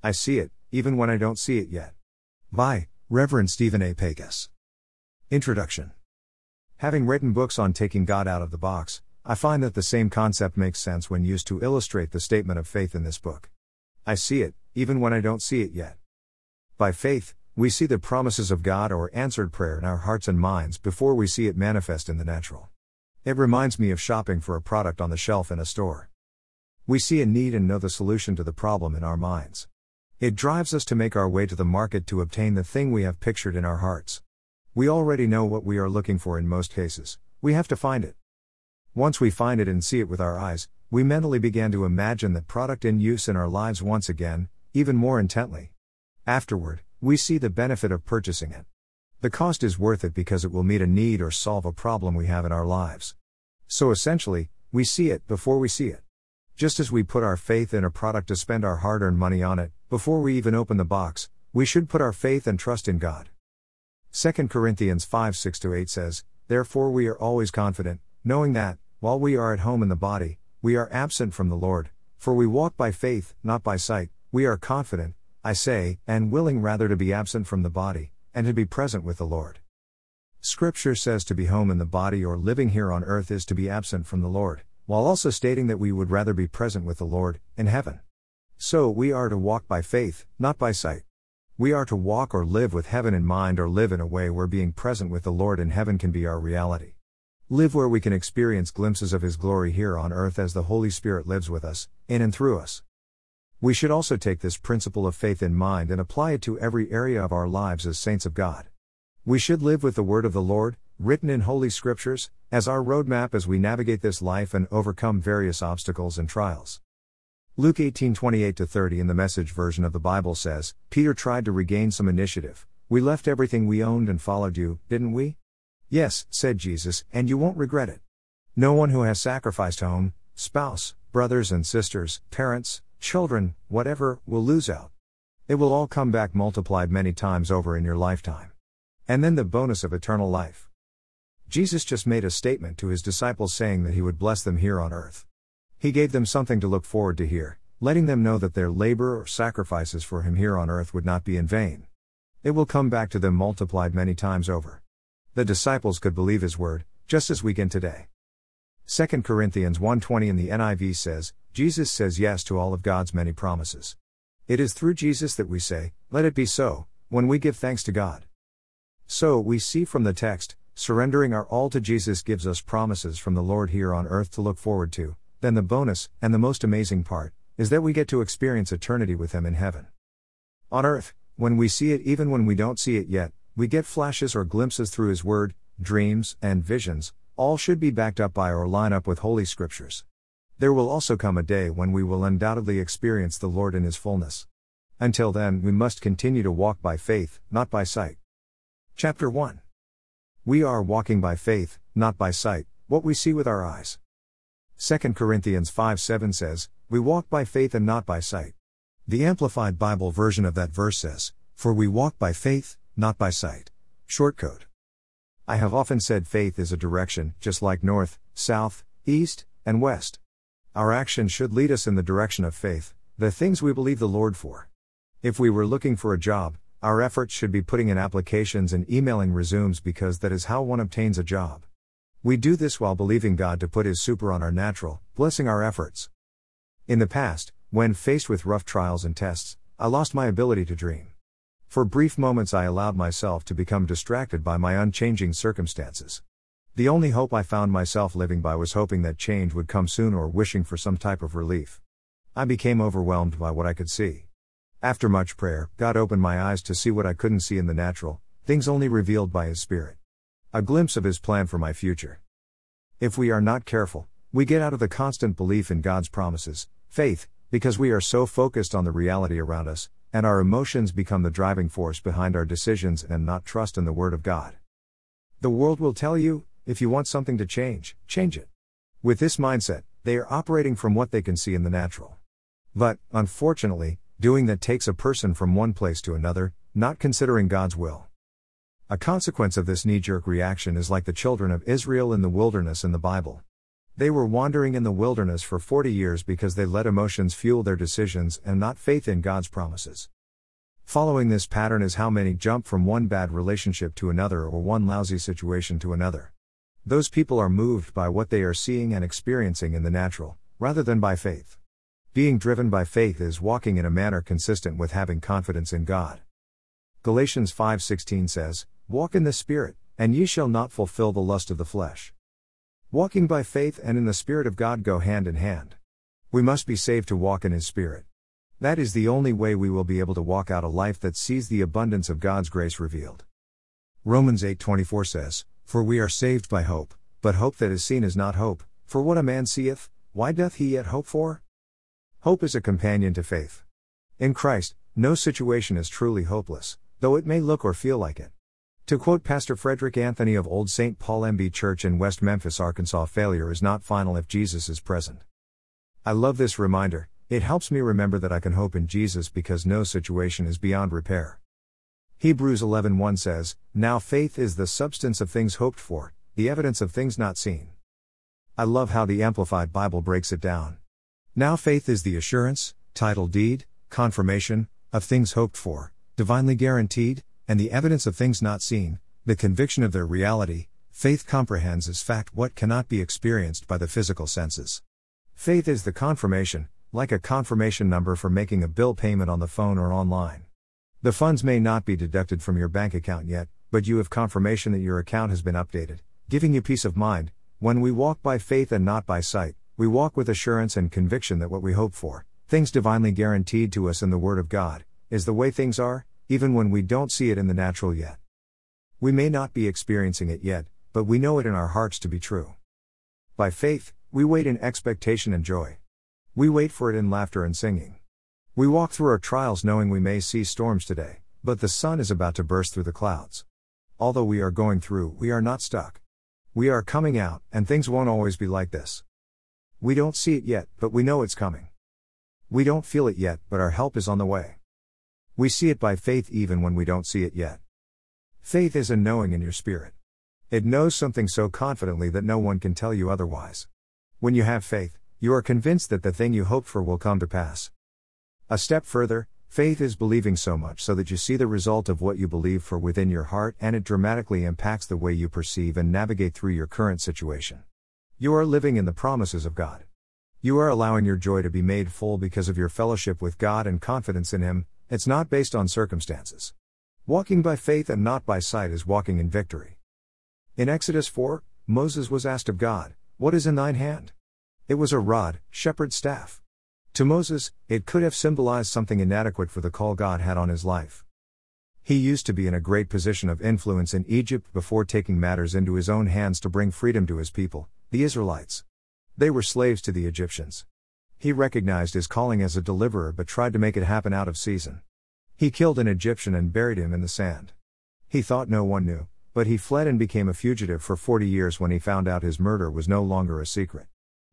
I see it, even when I don't see it yet. By Reverend Stephen A. Pegas. Introduction Having written books on taking God out of the box, I find that the same concept makes sense when used to illustrate the statement of faith in this book. I see it, even when I don't see it yet. By faith, we see the promises of God or answered prayer in our hearts and minds before we see it manifest in the natural. It reminds me of shopping for a product on the shelf in a store. We see a need and know the solution to the problem in our minds. It drives us to make our way to the market to obtain the thing we have pictured in our hearts. We already know what we are looking for in most cases, we have to find it. Once we find it and see it with our eyes, we mentally begin to imagine the product in use in our lives once again, even more intently. Afterward, we see the benefit of purchasing it. The cost is worth it because it will meet a need or solve a problem we have in our lives. So essentially, we see it before we see it. Just as we put our faith in a product to spend our hard earned money on it, before we even open the box, we should put our faith and trust in God. 2 Corinthians 5 6 8 says, Therefore we are always confident, knowing that, while we are at home in the body, we are absent from the Lord, for we walk by faith, not by sight, we are confident, I say, and willing rather to be absent from the body, and to be present with the Lord. Scripture says to be home in the body or living here on earth is to be absent from the Lord, while also stating that we would rather be present with the Lord, in heaven. So we are to walk by faith, not by sight. We are to walk or live with heaven in mind or live in a way where being present with the Lord in heaven can be our reality. Live where we can experience glimpses of His glory here on earth as the Holy Spirit lives with us, in and through us. We should also take this principle of faith in mind and apply it to every area of our lives as saints of God. We should live with the word of the Lord, written in Holy Scriptures, as our roadmap as we navigate this life and overcome various obstacles and trials. Luke 18:28 30 in the message version of the Bible says, Peter tried to regain some initiative. We left everything we owned and followed you, didn't we? Yes, said Jesus, and you won't regret it. No one who has sacrificed home, spouse, brothers and sisters, parents, children, whatever, will lose out. It will all come back multiplied many times over in your lifetime. And then the bonus of eternal life. Jesus just made a statement to his disciples saying that he would bless them here on earth. He gave them something to look forward to here, letting them know that their labor or sacrifices for him here on earth would not be in vain. It will come back to them multiplied many times over. The disciples could believe his word, just as we can today. 2 Corinthians 1:20 in the NIV says, Jesus says yes to all of God's many promises. It is through Jesus that we say, let it be so, when we give thanks to God. So, we see from the text, surrendering our all to Jesus gives us promises from the Lord here on earth to look forward to, then the bonus, and the most amazing part, is that we get to experience eternity with Him in heaven. On earth, when we see it even when we don't see it yet, we get flashes or glimpses through His Word, dreams, and visions, all should be backed up by or line up with Holy Scriptures. There will also come a day when we will undoubtedly experience the Lord in His fullness. Until then, we must continue to walk by faith, not by sight. Chapter 1 We are walking by faith, not by sight, what we see with our eyes. 2 Corinthians 5 7 says, We walk by faith and not by sight. The Amplified Bible version of that verse says, For we walk by faith, not by sight. Shortcode. I have often said faith is a direction, just like north, south, east, and west. Our actions should lead us in the direction of faith, the things we believe the Lord for. If we were looking for a job, our efforts should be putting in applications and emailing resumes because that is how one obtains a job. We do this while believing God to put His super on our natural, blessing our efforts. In the past, when faced with rough trials and tests, I lost my ability to dream. For brief moments, I allowed myself to become distracted by my unchanging circumstances. The only hope I found myself living by was hoping that change would come soon or wishing for some type of relief. I became overwhelmed by what I could see. After much prayer, God opened my eyes to see what I couldn't see in the natural, things only revealed by His Spirit. A glimpse of His plan for my future. If we are not careful, we get out of the constant belief in God's promises, faith, because we are so focused on the reality around us, and our emotions become the driving force behind our decisions and not trust in the Word of God. The world will tell you, if you want something to change, change it. With this mindset, they are operating from what they can see in the natural. But, unfortunately, doing that takes a person from one place to another, not considering God's will. A consequence of this knee jerk reaction is like the children of Israel in the wilderness in the Bible. They were wandering in the wilderness for 40 years because they let emotions fuel their decisions and not faith in God's promises. Following this pattern is how many jump from one bad relationship to another or one lousy situation to another. Those people are moved by what they are seeing and experiencing in the natural, rather than by faith. Being driven by faith is walking in a manner consistent with having confidence in God. Galatians 5:16 says, "Walk in the spirit, and ye shall not fulfill the lust of the flesh." Walking by faith and in the spirit of God go hand in hand. We must be saved to walk in his spirit. That is the only way we will be able to walk out a life that sees the abundance of God's grace revealed. Romans 8:24 says, "For we are saved by hope, but hope that is seen is not hope, for what a man seeth, why doth he yet hope for?" Hope is a companion to faith. In Christ, no situation is truly hopeless, though it may look or feel like it. To quote Pastor Frederick Anthony of Old St. Paul MB Church in West Memphis, Arkansas, failure is not final if Jesus is present. I love this reminder, it helps me remember that I can hope in Jesus because no situation is beyond repair. Hebrews 11:1 says, "Now faith is the substance of things hoped for, the evidence of things not seen." I love how the Amplified Bible breaks it down. Now faith is the assurance, title deed, confirmation of things hoped for, divinely guaranteed, and the evidence of things not seen, the conviction of their reality. Faith comprehends as fact what cannot be experienced by the physical senses. Faith is the confirmation, like a confirmation number for making a bill payment on the phone or online. The funds may not be deducted from your bank account yet, but you have confirmation that your account has been updated, giving you peace of mind. When we walk by faith and not by sight, we walk with assurance and conviction that what we hope for, things divinely guaranteed to us in the Word of God, is the way things are, even when we don't see it in the natural yet. We may not be experiencing it yet, but we know it in our hearts to be true. By faith, we wait in expectation and joy. We wait for it in laughter and singing. We walk through our trials knowing we may see storms today, but the sun is about to burst through the clouds. Although we are going through, we are not stuck. We are coming out, and things won't always be like this. We don't see it yet, but we know it's coming. We don't feel it yet, but our help is on the way. We see it by faith even when we don't see it yet. Faith is a knowing in your spirit. It knows something so confidently that no one can tell you otherwise. When you have faith, you are convinced that the thing you hope for will come to pass. A step further, faith is believing so much so that you see the result of what you believe for within your heart and it dramatically impacts the way you perceive and navigate through your current situation. You are living in the promises of God. You are allowing your joy to be made full because of your fellowship with God and confidence in Him, it's not based on circumstances. Walking by faith and not by sight is walking in victory. In Exodus 4, Moses was asked of God, What is in thine hand? It was a rod, shepherd's staff. To Moses, it could have symbolized something inadequate for the call God had on his life. He used to be in a great position of influence in Egypt before taking matters into his own hands to bring freedom to his people, the Israelites. They were slaves to the Egyptians. He recognized his calling as a deliverer but tried to make it happen out of season. He killed an Egyptian and buried him in the sand. He thought no one knew, but he fled and became a fugitive for 40 years when he found out his murder was no longer a secret.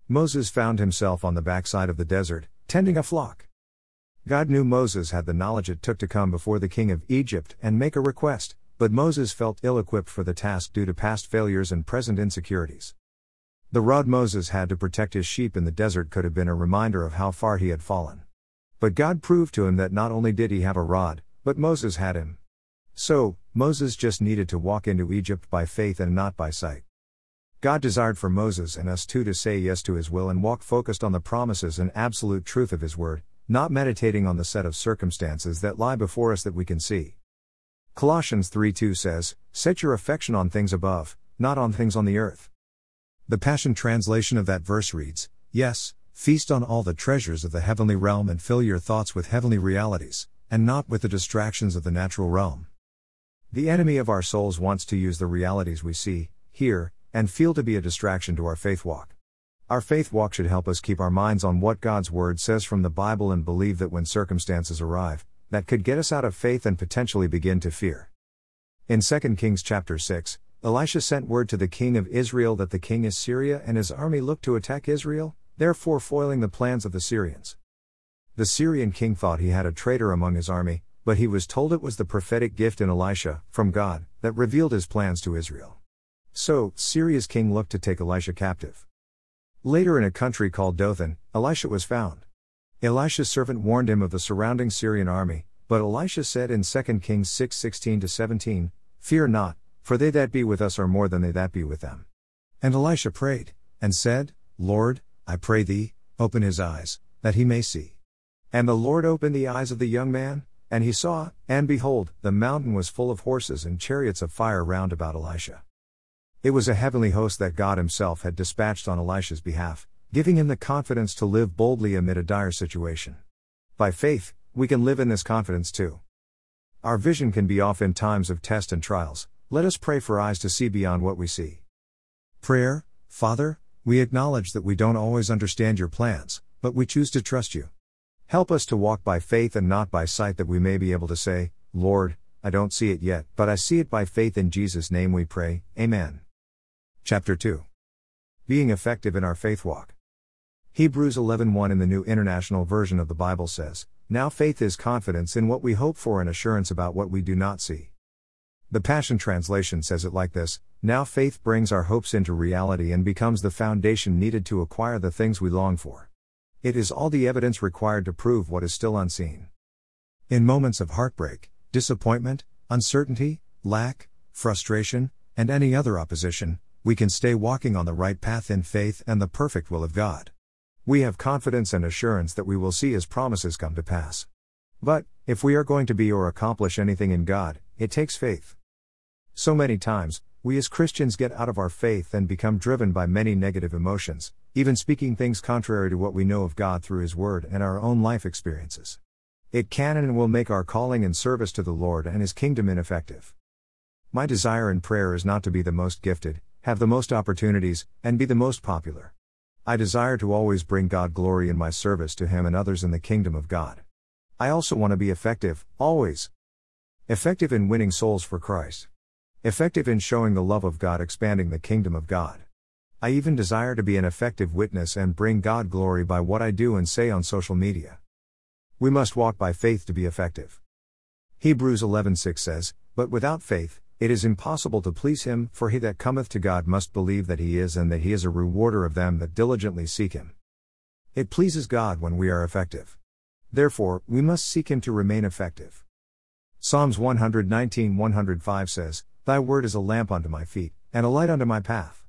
Moses found himself on the backside of the desert, tending a flock. God knew Moses had the knowledge it took to come before the king of Egypt and make a request, but Moses felt ill equipped for the task due to past failures and present insecurities. The rod Moses had to protect his sheep in the desert could have been a reminder of how far he had fallen. But God proved to him that not only did he have a rod, but Moses had him. So, Moses just needed to walk into Egypt by faith and not by sight. God desired for Moses and us too to say yes to his will and walk focused on the promises and absolute truth of his word, not meditating on the set of circumstances that lie before us that we can see. Colossians 3 2 says, Set your affection on things above, not on things on the earth. The Passion translation of that verse reads, Yes, feast on all the treasures of the heavenly realm and fill your thoughts with heavenly realities, and not with the distractions of the natural realm. The enemy of our souls wants to use the realities we see, hear, and feel to be a distraction to our faith walk. Our faith walk should help us keep our minds on what God's Word says from the Bible and believe that when circumstances arrive, that could get us out of faith and potentially begin to fear. In 2 Kings chapter 6, Elisha sent word to the king of Israel that the king of Syria and his army looked to attack Israel, therefore foiling the plans of the Syrians. The Syrian king thought he had a traitor among his army, but he was told it was the prophetic gift in Elisha, from God, that revealed his plans to Israel. So, Syria's king looked to take Elisha captive. Later in a country called Dothan, Elisha was found. Elisha's servant warned him of the surrounding Syrian army, but Elisha said in 2 Kings 6 16 17, Fear not, for they that be with us are more than they that be with them. And Elisha prayed, and said, Lord, I pray thee, open his eyes, that he may see. And the Lord opened the eyes of the young man, and he saw, and behold, the mountain was full of horses and chariots of fire round about Elisha. It was a heavenly host that God Himself had dispatched on Elisha's behalf, giving him the confidence to live boldly amid a dire situation. By faith, we can live in this confidence too. Our vision can be off in times of test and trials, let us pray for eyes to see beyond what we see. Prayer Father, we acknowledge that we don't always understand your plans, but we choose to trust you. Help us to walk by faith and not by sight that we may be able to say, Lord, I don't see it yet, but I see it by faith in Jesus' name we pray, Amen. Chapter 2 Being effective in our faith walk. Hebrews 11:1 in the New International Version of the Bible says, now faith is confidence in what we hope for and assurance about what we do not see. The Passion Translation says it like this Now faith brings our hopes into reality and becomes the foundation needed to acquire the things we long for. It is all the evidence required to prove what is still unseen. In moments of heartbreak, disappointment, uncertainty, lack, frustration, and any other opposition, we can stay walking on the right path in faith and the perfect will of God. We have confidence and assurance that we will see His promises come to pass. But, if we are going to be or accomplish anything in God, it takes faith. So many times, we as Christians get out of our faith and become driven by many negative emotions, even speaking things contrary to what we know of God through His Word and our own life experiences. It can and will make our calling and service to the Lord and His kingdom ineffective. My desire in prayer is not to be the most gifted, have the most opportunities, and be the most popular. I desire to always bring God glory in my service to Him and others in the kingdom of God. I also want to be effective, always. Effective in winning souls for Christ. Effective in showing the love of God expanding the kingdom of God. I even desire to be an effective witness and bring God glory by what I do and say on social media. We must walk by faith to be effective. Hebrews 11:6 says, "But without faith it is impossible to please him, for he that cometh to God must believe that he is and that he is a rewarder of them that diligently seek him. It pleases God when we are effective. Therefore, we must seek him to remain effective. Psalms 119 105 says, Thy word is a lamp unto my feet, and a light unto my path.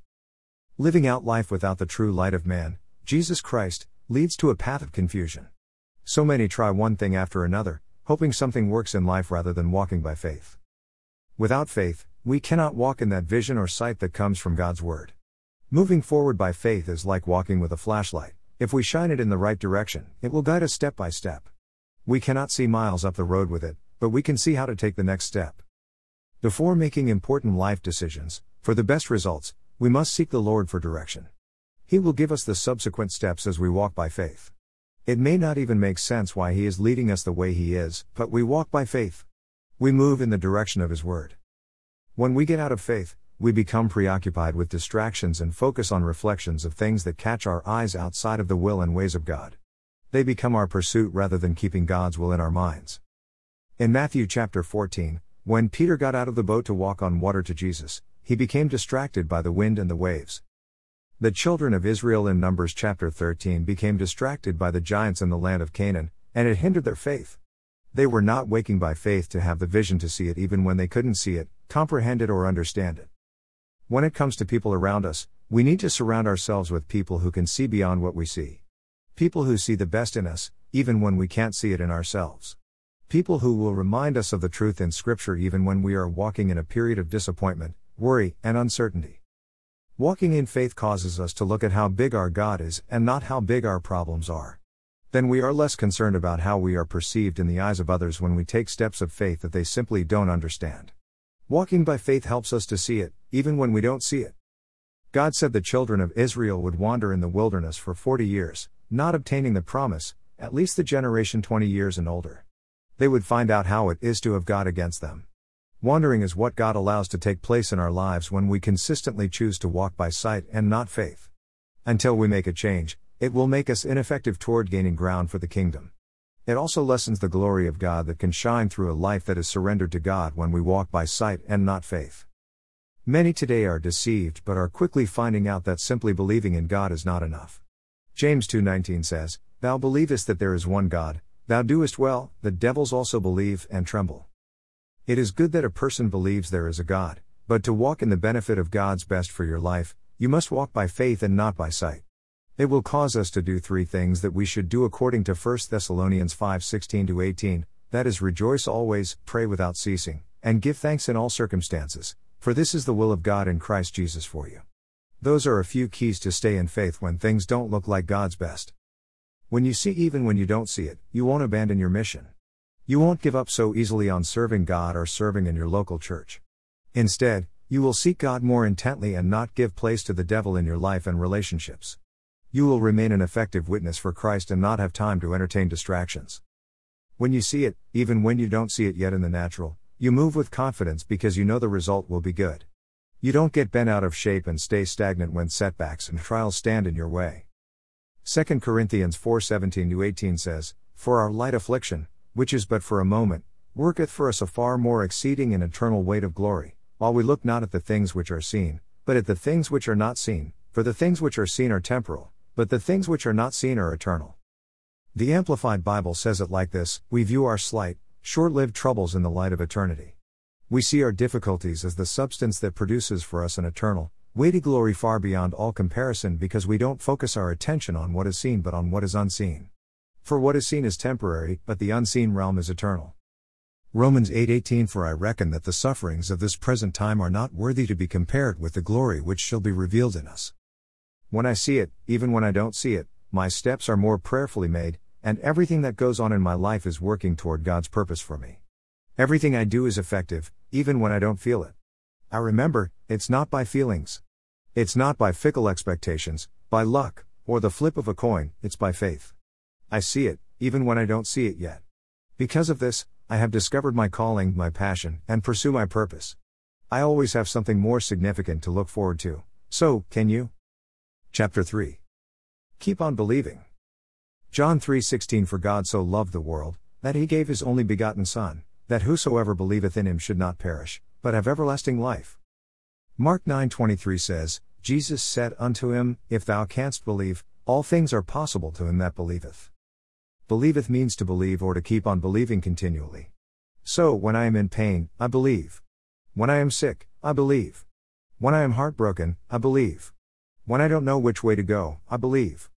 Living out life without the true light of man, Jesus Christ, leads to a path of confusion. So many try one thing after another, hoping something works in life rather than walking by faith. Without faith, we cannot walk in that vision or sight that comes from God's Word. Moving forward by faith is like walking with a flashlight. If we shine it in the right direction, it will guide us step by step. We cannot see miles up the road with it, but we can see how to take the next step. Before making important life decisions, for the best results, we must seek the Lord for direction. He will give us the subsequent steps as we walk by faith. It may not even make sense why He is leading us the way He is, but we walk by faith. We move in the direction of His Word. When we get out of faith, we become preoccupied with distractions and focus on reflections of things that catch our eyes outside of the will and ways of God. They become our pursuit rather than keeping God's will in our minds. In Matthew chapter 14, when Peter got out of the boat to walk on water to Jesus, he became distracted by the wind and the waves. The children of Israel in Numbers chapter 13 became distracted by the giants in the land of Canaan, and it hindered their faith. They were not waking by faith to have the vision to see it even when they couldn't see it, comprehend it, or understand it. When it comes to people around us, we need to surround ourselves with people who can see beyond what we see. People who see the best in us, even when we can't see it in ourselves. People who will remind us of the truth in Scripture even when we are walking in a period of disappointment, worry, and uncertainty. Walking in faith causes us to look at how big our God is and not how big our problems are then we are less concerned about how we are perceived in the eyes of others when we take steps of faith that they simply don't understand. Walking by faith helps us to see it, even when we don't see it. God said the children of Israel would wander in the wilderness for 40 years, not obtaining the promise, at least the generation 20 years and older. They would find out how it is to have God against them. Wandering is what God allows to take place in our lives when we consistently choose to walk by sight and not faith. Until we make a change, it will make us ineffective toward gaining ground for the kingdom. It also lessens the glory of God that can shine through a life that is surrendered to God when we walk by sight and not faith. Many today are deceived but are quickly finding out that simply believing in God is not enough. James 2:19 says, "Thou believest that there is one God, thou doest well, the devils also believe and tremble." It is good that a person believes there is a God, but to walk in the benefit of God's best for your life, you must walk by faith and not by sight. It will cause us to do three things that we should do according to 1 Thessalonians 5:16 18, that is rejoice always, pray without ceasing, and give thanks in all circumstances, for this is the will of God in Christ Jesus for you. Those are a few keys to stay in faith when things don't look like God's best. When you see even when you don't see it, you won't abandon your mission. You won't give up so easily on serving God or serving in your local church. Instead, you will seek God more intently and not give place to the devil in your life and relationships. You will remain an effective witness for Christ and not have time to entertain distractions. When you see it, even when you don't see it yet in the natural, you move with confidence because you know the result will be good. You don't get bent out of shape and stay stagnant when setbacks and trials stand in your way. 2 Corinthians 4:17 18 says, "For our light affliction, which is but for a moment, worketh for us a far more exceeding and eternal weight of glory, while we look not at the things which are seen, but at the things which are not seen, for the things which are seen are temporal, but the things which are not seen are eternal. The Amplified Bible says it like this We view our slight, short lived troubles in the light of eternity. We see our difficulties as the substance that produces for us an eternal, weighty glory far beyond all comparison because we don't focus our attention on what is seen but on what is unseen. For what is seen is temporary, but the unseen realm is eternal. Romans 8:18 For I reckon that the sufferings of this present time are not worthy to be compared with the glory which shall be revealed in us. When I see it, even when I don't see it, my steps are more prayerfully made, and everything that goes on in my life is working toward God's purpose for me. Everything I do is effective, even when I don't feel it. I remember, it's not by feelings. It's not by fickle expectations, by luck, or the flip of a coin, it's by faith. I see it, even when I don't see it yet. Because of this, I have discovered my calling, my passion, and pursue my purpose. I always have something more significant to look forward to. So, can you? Chapter 3. Keep on believing. John 3:16 For God so loved the world that he gave his only begotten son that whosoever believeth in him should not perish but have everlasting life. Mark 9:23 says, Jesus said unto him, If thou canst believe, all things are possible to him that believeth. Believeth means to believe or to keep on believing continually. So, when I am in pain, I believe. When I am sick, I believe. When I am heartbroken, I believe. When I don't know which way to go, I believe.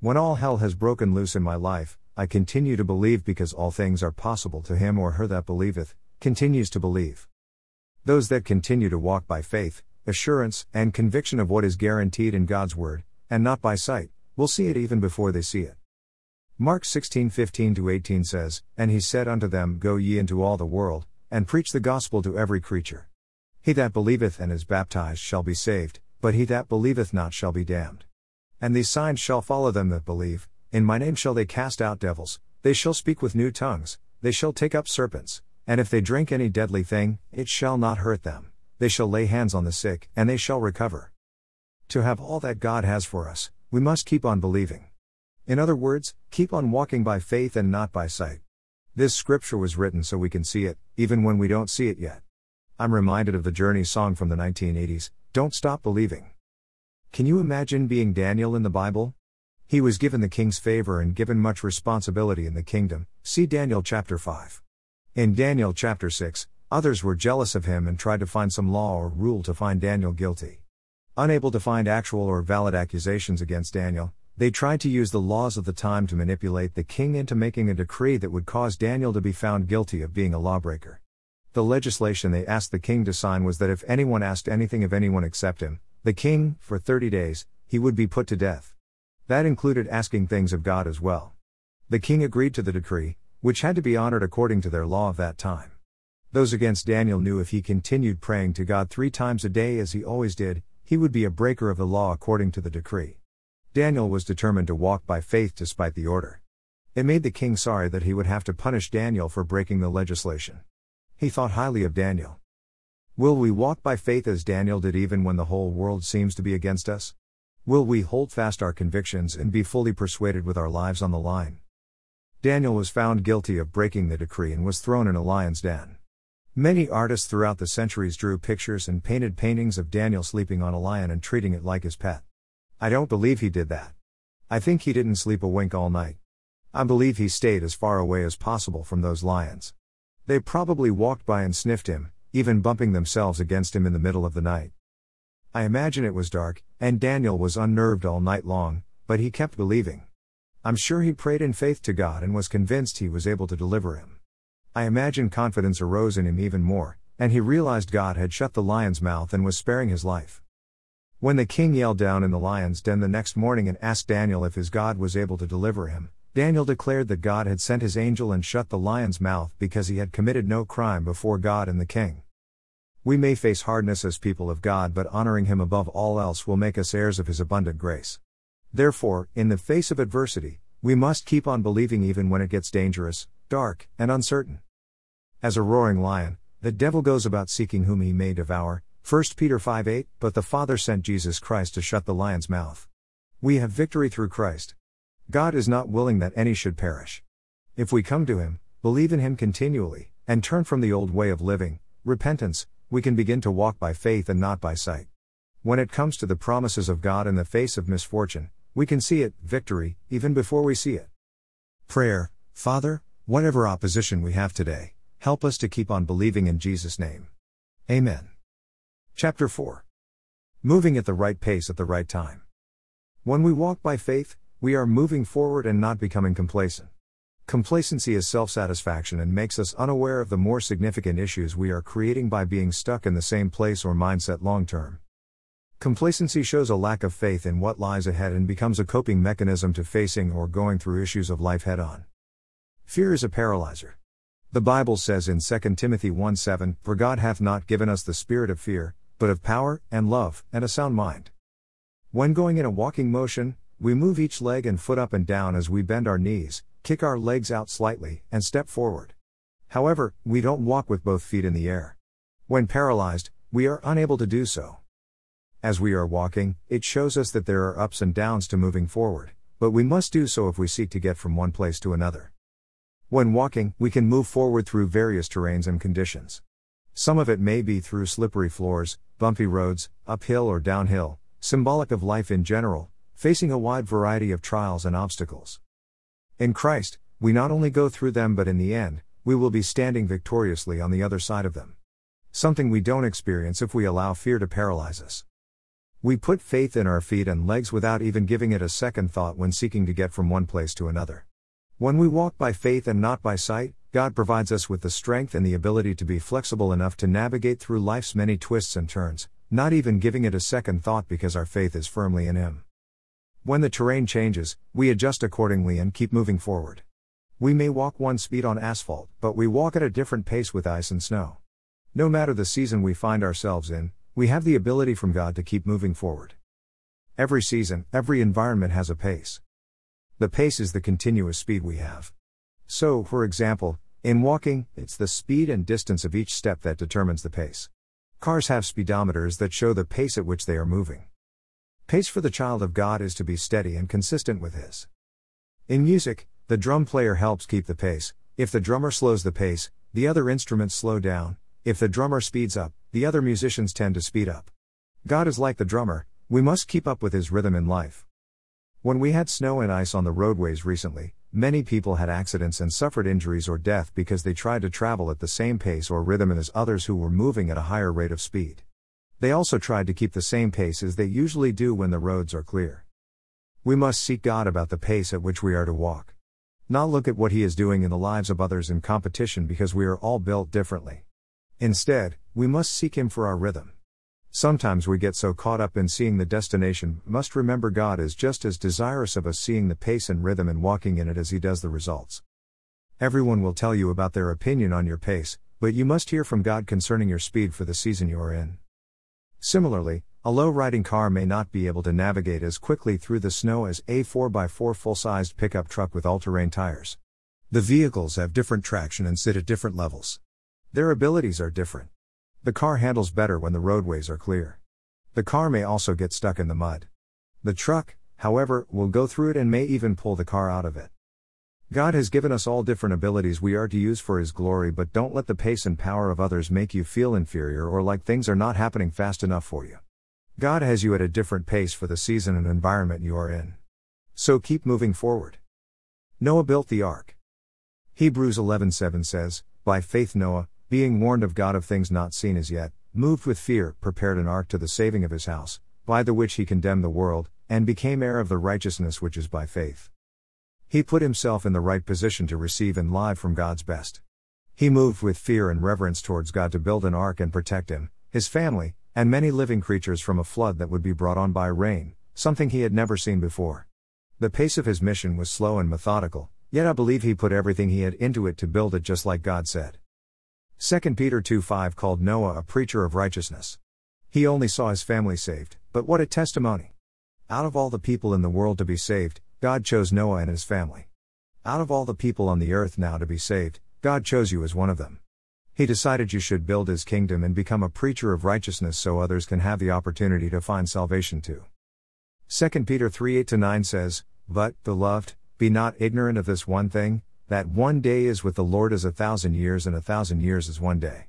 When all hell has broken loose in my life, I continue to believe because all things are possible to him or her that believeth, continues to believe. Those that continue to walk by faith, assurance, and conviction of what is guaranteed in God's Word, and not by sight, will see it even before they see it. Mark 16:15 18 says, And he said unto them, Go ye into all the world, and preach the gospel to every creature. He that believeth and is baptized shall be saved, but he that believeth not shall be damned. And these signs shall follow them that believe, in my name shall they cast out devils, they shall speak with new tongues, they shall take up serpents, and if they drink any deadly thing, it shall not hurt them, they shall lay hands on the sick, and they shall recover. To have all that God has for us, we must keep on believing. In other words, keep on walking by faith and not by sight. This scripture was written so we can see it, even when we don't see it yet. I'm reminded of the Journey song from the 1980s Don't Stop Believing. Can you imagine being Daniel in the Bible? He was given the king's favor and given much responsibility in the kingdom. See Daniel chapter 5. In Daniel chapter 6, others were jealous of him and tried to find some law or rule to find Daniel guilty. Unable to find actual or valid accusations against Daniel, they tried to use the laws of the time to manipulate the king into making a decree that would cause Daniel to be found guilty of being a lawbreaker. The legislation they asked the king to sign was that if anyone asked anything of anyone except him, the king, for 30 days, he would be put to death. That included asking things of God as well. The king agreed to the decree, which had to be honored according to their law of that time. Those against Daniel knew if he continued praying to God three times a day as he always did, he would be a breaker of the law according to the decree. Daniel was determined to walk by faith despite the order. It made the king sorry that he would have to punish Daniel for breaking the legislation. He thought highly of Daniel. Will we walk by faith as Daniel did even when the whole world seems to be against us? Will we hold fast our convictions and be fully persuaded with our lives on the line? Daniel was found guilty of breaking the decree and was thrown in a lion's den. Many artists throughout the centuries drew pictures and painted paintings of Daniel sleeping on a lion and treating it like his pet. I don't believe he did that. I think he didn't sleep a wink all night. I believe he stayed as far away as possible from those lions. They probably walked by and sniffed him, even bumping themselves against him in the middle of the night. I imagine it was dark, and Daniel was unnerved all night long, but he kept believing. I'm sure he prayed in faith to God and was convinced he was able to deliver him. I imagine confidence arose in him even more, and he realized God had shut the lion's mouth and was sparing his life. When the king yelled down in the lion's den the next morning and asked Daniel if his God was able to deliver him, Daniel declared that God had sent his angel and shut the lion's mouth because he had committed no crime before God and the king. We may face hardness as people of God, but honoring him above all else will make us heirs of his abundant grace. Therefore, in the face of adversity, we must keep on believing even when it gets dangerous, dark, and uncertain. As a roaring lion, the devil goes about seeking whom he may devour. 1 Peter 5 8 But the Father sent Jesus Christ to shut the lion's mouth. We have victory through Christ. God is not willing that any should perish. If we come to Him, believe in Him continually, and turn from the old way of living, repentance, we can begin to walk by faith and not by sight. When it comes to the promises of God in the face of misfortune, we can see it, victory, even before we see it. Prayer Father, whatever opposition we have today, Help us to keep on believing in Jesus' name. Amen. Chapter 4 Moving at the right pace at the right time. When we walk by faith, we are moving forward and not becoming complacent. Complacency is self satisfaction and makes us unaware of the more significant issues we are creating by being stuck in the same place or mindset long term. Complacency shows a lack of faith in what lies ahead and becomes a coping mechanism to facing or going through issues of life head on. Fear is a paralyzer. The Bible says in 2 Timothy 1 7, For God hath not given us the spirit of fear, but of power, and love, and a sound mind. When going in a walking motion, we move each leg and foot up and down as we bend our knees, kick our legs out slightly, and step forward. However, we don't walk with both feet in the air. When paralyzed, we are unable to do so. As we are walking, it shows us that there are ups and downs to moving forward, but we must do so if we seek to get from one place to another. When walking, we can move forward through various terrains and conditions. Some of it may be through slippery floors, bumpy roads, uphill or downhill, symbolic of life in general, facing a wide variety of trials and obstacles. In Christ, we not only go through them but in the end, we will be standing victoriously on the other side of them. Something we don't experience if we allow fear to paralyze us. We put faith in our feet and legs without even giving it a second thought when seeking to get from one place to another. When we walk by faith and not by sight, God provides us with the strength and the ability to be flexible enough to navigate through life's many twists and turns, not even giving it a second thought because our faith is firmly in Him. When the terrain changes, we adjust accordingly and keep moving forward. We may walk one speed on asphalt, but we walk at a different pace with ice and snow. No matter the season we find ourselves in, we have the ability from God to keep moving forward. Every season, every environment has a pace. The pace is the continuous speed we have. So, for example, in walking, it's the speed and distance of each step that determines the pace. Cars have speedometers that show the pace at which they are moving. Pace for the child of God is to be steady and consistent with His. In music, the drum player helps keep the pace. If the drummer slows the pace, the other instruments slow down. If the drummer speeds up, the other musicians tend to speed up. God is like the drummer, we must keep up with His rhythm in life. When we had snow and ice on the roadways recently, many people had accidents and suffered injuries or death because they tried to travel at the same pace or rhythm as others who were moving at a higher rate of speed. They also tried to keep the same pace as they usually do when the roads are clear. We must seek God about the pace at which we are to walk. Not look at what He is doing in the lives of others in competition because we are all built differently. Instead, we must seek Him for our rhythm. Sometimes we get so caught up in seeing the destination, must remember God is just as desirous of us seeing the pace and rhythm and walking in it as He does the results. Everyone will tell you about their opinion on your pace, but you must hear from God concerning your speed for the season you are in. Similarly, a low riding car may not be able to navigate as quickly through the snow as a 4x4 full sized pickup truck with all terrain tires. The vehicles have different traction and sit at different levels. Their abilities are different. The car handles better when the roadways are clear. The car may also get stuck in the mud. The truck, however, will go through it and may even pull the car out of it. God has given us all different abilities we are to use for His glory, but don't let the pace and power of others make you feel inferior or like things are not happening fast enough for you. God has you at a different pace for the season and environment you are in. So keep moving forward. Noah built the ark. Hebrews 11:7 says, "By faith Noah, being warned of God of things not seen as yet, moved with fear, prepared an ark to the saving of his house, by the which he condemned the world, and became heir of the righteousness which is by faith." He put himself in the right position to receive and live from God's best. He moved with fear and reverence towards God to build an ark and protect him, his family, and many living creatures from a flood that would be brought on by rain, something he had never seen before. The pace of his mission was slow and methodical, yet I believe he put everything he had into it to build it just like God said. 2 Peter 2 5 called Noah a preacher of righteousness. He only saw his family saved, but what a testimony! Out of all the people in the world to be saved, God chose Noah and his family. Out of all the people on the earth now to be saved, God chose you as one of them. He decided you should build his kingdom and become a preacher of righteousness so others can have the opportunity to find salvation too. 2 Peter 3 8 9 says, But, beloved, be not ignorant of this one thing, that one day is with the Lord as a thousand years, and a thousand years is one day.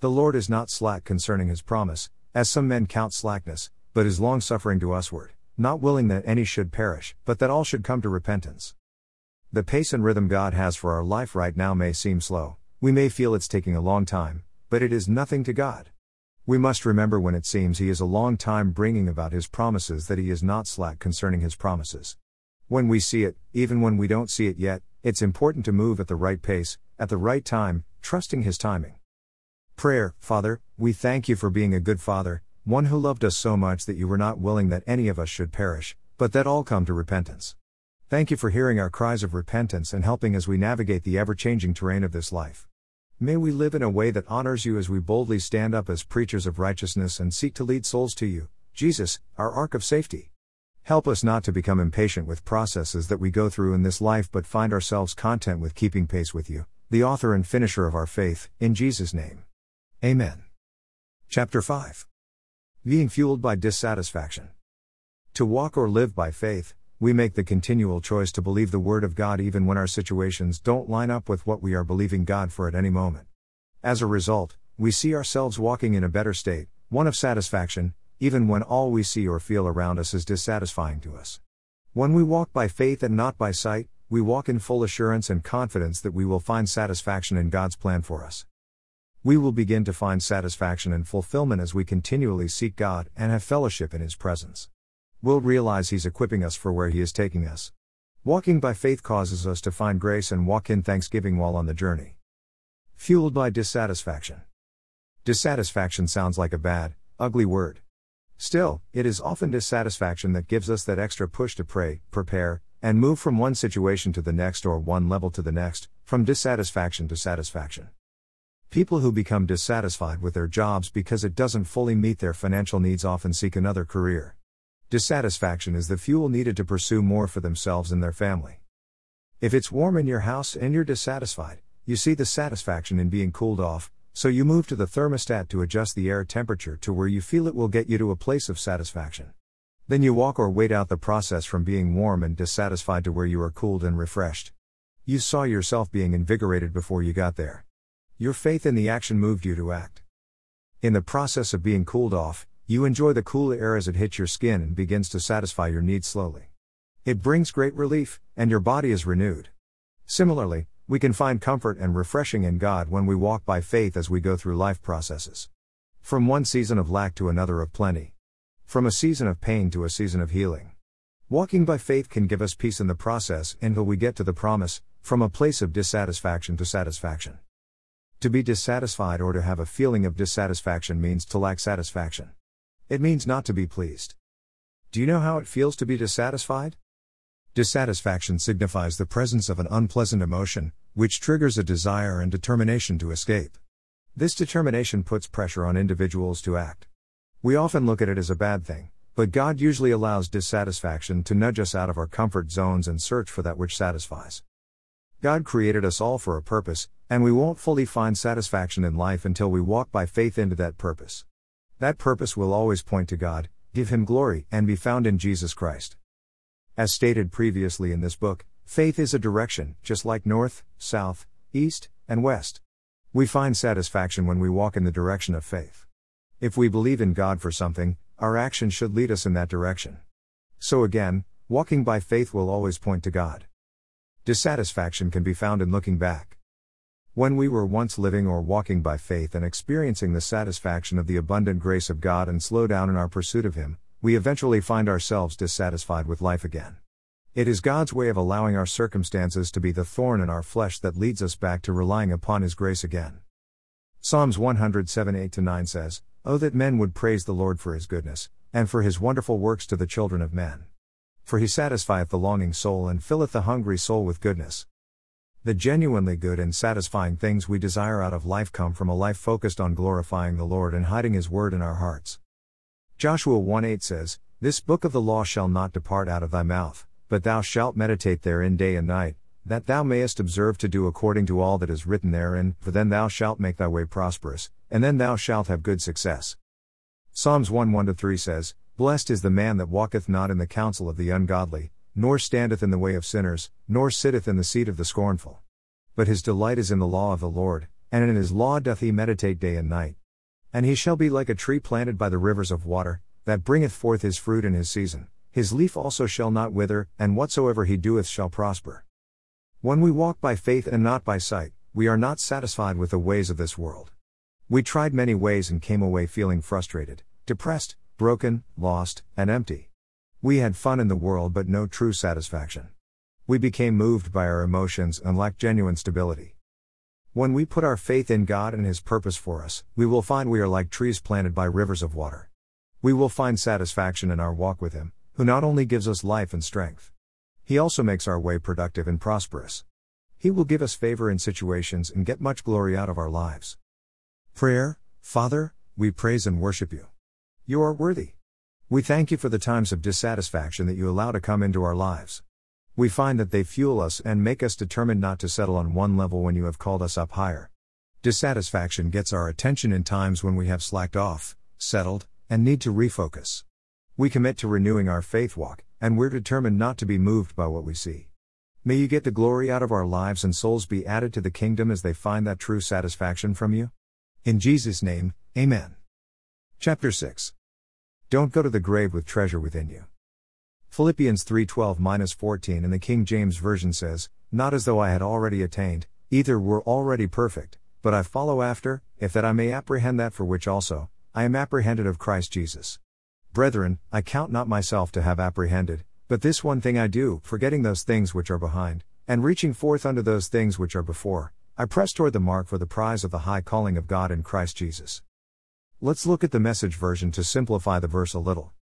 The Lord is not slack concerning his promise, as some men count slackness, but is longsuffering to usward not willing that any should perish, but that all should come to repentance. The pace and rhythm God has for our life right now may seem slow, we may feel it's taking a long time, but it is nothing to God. We must remember when it seems He is a long time bringing about His promises that He is not slack concerning His promises. When we see it, even when we don't see it yet, it's important to move at the right pace, at the right time, trusting His timing. Prayer Father, we thank you for being a good Father, one who loved us so much that you were not willing that any of us should perish, but that all come to repentance. Thank you for hearing our cries of repentance and helping as we navigate the ever changing terrain of this life. May we live in a way that honors you as we boldly stand up as preachers of righteousness and seek to lead souls to you, Jesus, our ark of safety. Help us not to become impatient with processes that we go through in this life but find ourselves content with keeping pace with you, the author and finisher of our faith, in Jesus' name. Amen. Chapter 5 being fueled by dissatisfaction. To walk or live by faith, we make the continual choice to believe the Word of God even when our situations don't line up with what we are believing God for at any moment. As a result, we see ourselves walking in a better state, one of satisfaction, even when all we see or feel around us is dissatisfying to us. When we walk by faith and not by sight, we walk in full assurance and confidence that we will find satisfaction in God's plan for us. We will begin to find satisfaction and fulfillment as we continually seek God and have fellowship in His presence. We'll realize He's equipping us for where He is taking us. Walking by faith causes us to find grace and walk in thanksgiving while on the journey. Fueled by dissatisfaction. Dissatisfaction sounds like a bad, ugly word. Still, it is often dissatisfaction that gives us that extra push to pray, prepare, and move from one situation to the next or one level to the next, from dissatisfaction to satisfaction. People who become dissatisfied with their jobs because it doesn't fully meet their financial needs often seek another career. Dissatisfaction is the fuel needed to pursue more for themselves and their family. If it's warm in your house and you're dissatisfied, you see the satisfaction in being cooled off, so you move to the thermostat to adjust the air temperature to where you feel it will get you to a place of satisfaction. Then you walk or wait out the process from being warm and dissatisfied to where you are cooled and refreshed. You saw yourself being invigorated before you got there. Your faith in the action moved you to act. In the process of being cooled off, you enjoy the cool air as it hits your skin and begins to satisfy your needs slowly. It brings great relief, and your body is renewed. Similarly, we can find comfort and refreshing in God when we walk by faith as we go through life processes. From one season of lack to another of plenty. From a season of pain to a season of healing. Walking by faith can give us peace in the process until we get to the promise, from a place of dissatisfaction to satisfaction. To be dissatisfied or to have a feeling of dissatisfaction means to lack satisfaction. It means not to be pleased. Do you know how it feels to be dissatisfied? Dissatisfaction signifies the presence of an unpleasant emotion, which triggers a desire and determination to escape. This determination puts pressure on individuals to act. We often look at it as a bad thing, but God usually allows dissatisfaction to nudge us out of our comfort zones and search for that which satisfies. God created us all for a purpose, and we won't fully find satisfaction in life until we walk by faith into that purpose. That purpose will always point to God, give Him glory, and be found in Jesus Christ. As stated previously in this book, Faith is a direction, just like north, south, east, and west. We find satisfaction when we walk in the direction of faith. If we believe in God for something, our actions should lead us in that direction. So again, walking by faith will always point to God. Dissatisfaction can be found in looking back. When we were once living or walking by faith and experiencing the satisfaction of the abundant grace of God and slow down in our pursuit of Him, we eventually find ourselves dissatisfied with life again. It is God's way of allowing our circumstances to be the thorn in our flesh that leads us back to relying upon His grace again. Psalms 107 8 9 says, Oh, that men would praise the Lord for His goodness, and for His wonderful works to the children of men. For He satisfieth the longing soul and filleth the hungry soul with goodness. The genuinely good and satisfying things we desire out of life come from a life focused on glorifying the Lord and hiding His word in our hearts. Joshua 1 8 says, This book of the law shall not depart out of thy mouth, but thou shalt meditate therein day and night, that thou mayest observe to do according to all that is written therein, for then thou shalt make thy way prosperous, and then thou shalt have good success. Psalms 1 1 3 says, Blessed is the man that walketh not in the counsel of the ungodly, nor standeth in the way of sinners, nor sitteth in the seat of the scornful. But his delight is in the law of the Lord, and in his law doth he meditate day and night. And he shall be like a tree planted by the rivers of water, that bringeth forth his fruit in his season, his leaf also shall not wither, and whatsoever he doeth shall prosper. When we walk by faith and not by sight, we are not satisfied with the ways of this world. We tried many ways and came away feeling frustrated, depressed, broken, lost, and empty. We had fun in the world but no true satisfaction. We became moved by our emotions and lacked genuine stability. When we put our faith in God and His purpose for us, we will find we are like trees planted by rivers of water. We will find satisfaction in our walk with Him, who not only gives us life and strength, He also makes our way productive and prosperous. He will give us favor in situations and get much glory out of our lives. Prayer Father, we praise and worship you. You are worthy. We thank you for the times of dissatisfaction that you allow to come into our lives. We find that they fuel us and make us determined not to settle on one level when you have called us up higher. Dissatisfaction gets our attention in times when we have slacked off, settled, and need to refocus. We commit to renewing our faith walk, and we're determined not to be moved by what we see. May you get the glory out of our lives and souls be added to the kingdom as they find that true satisfaction from you. In Jesus' name, Amen. Chapter 6 don't go to the grave with treasure within you. Philippians 3:12-14 in the King James Version says, Not as though I had already attained, either were already perfect, but I follow after, if that I may apprehend that for which also I am apprehended of Christ Jesus. Brethren, I count not myself to have apprehended, but this one thing I do, forgetting those things which are behind, and reaching forth unto those things which are before, I press toward the mark for the prize of the high calling of God in Christ Jesus. Let's look at the message version to simplify the verse a little.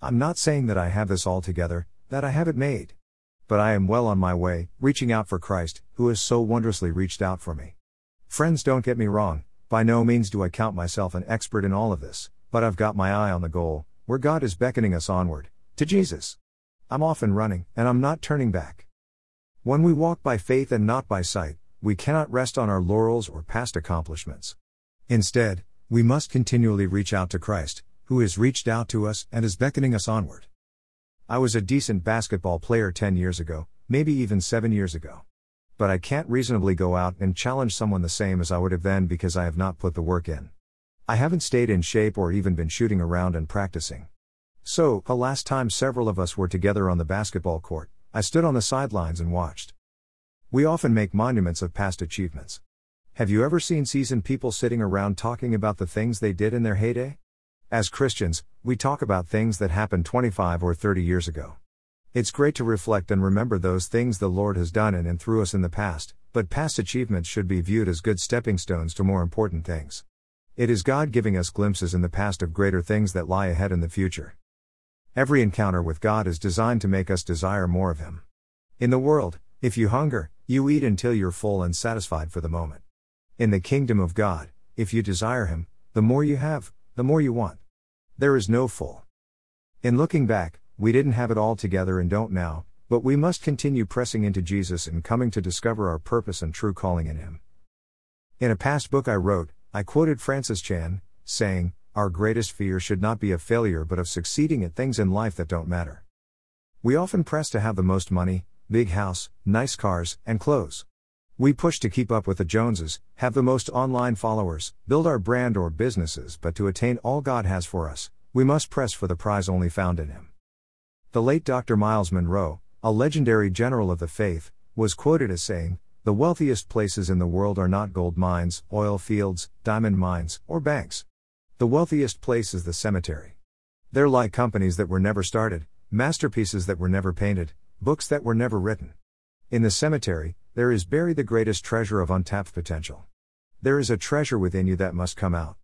I'm not saying that I have this all together, that I have it made. But I am well on my way, reaching out for Christ, who has so wondrously reached out for me. Friends, don't get me wrong, by no means do I count myself an expert in all of this, but I've got my eye on the goal, where God is beckoning us onward, to Jesus. I'm off and running, and I'm not turning back. When we walk by faith and not by sight, we cannot rest on our laurels or past accomplishments. Instead, we must continually reach out to Christ, who has reached out to us and is beckoning us onward. I was a decent basketball player 10 years ago, maybe even 7 years ago. But I can't reasonably go out and challenge someone the same as I would have then because I have not put the work in. I haven't stayed in shape or even been shooting around and practicing. So, the last time several of us were together on the basketball court, I stood on the sidelines and watched. We often make monuments of past achievements. Have you ever seen seasoned people sitting around talking about the things they did in their heyday? As Christians, we talk about things that happened 25 or 30 years ago. It's great to reflect and remember those things the Lord has done in and through us in the past, but past achievements should be viewed as good stepping stones to more important things. It is God giving us glimpses in the past of greater things that lie ahead in the future. Every encounter with God is designed to make us desire more of Him. In the world, if you hunger, you eat until you're full and satisfied for the moment. In the kingdom of God, if you desire Him, the more you have, the more you want. There is no full. In looking back, we didn't have it all together and don't now, but we must continue pressing into Jesus and coming to discover our purpose and true calling in Him. In a past book I wrote, I quoted Francis Chan, saying, Our greatest fear should not be of failure but of succeeding at things in life that don't matter. We often press to have the most money, big house, nice cars, and clothes. We push to keep up with the Joneses, have the most online followers, build our brand or businesses, but to attain all God has for us, we must press for the prize only found in Him. The late Dr. Myles Munroe, a legendary general of the faith, was quoted as saying, The wealthiest places in the world are not gold mines, oil fields, diamond mines, or banks. The wealthiest place is the cemetery. There lie companies that were never started, masterpieces that were never painted, books that were never written. In the cemetery, there is buried the greatest treasure of untapped potential. There is a treasure within you that must come out.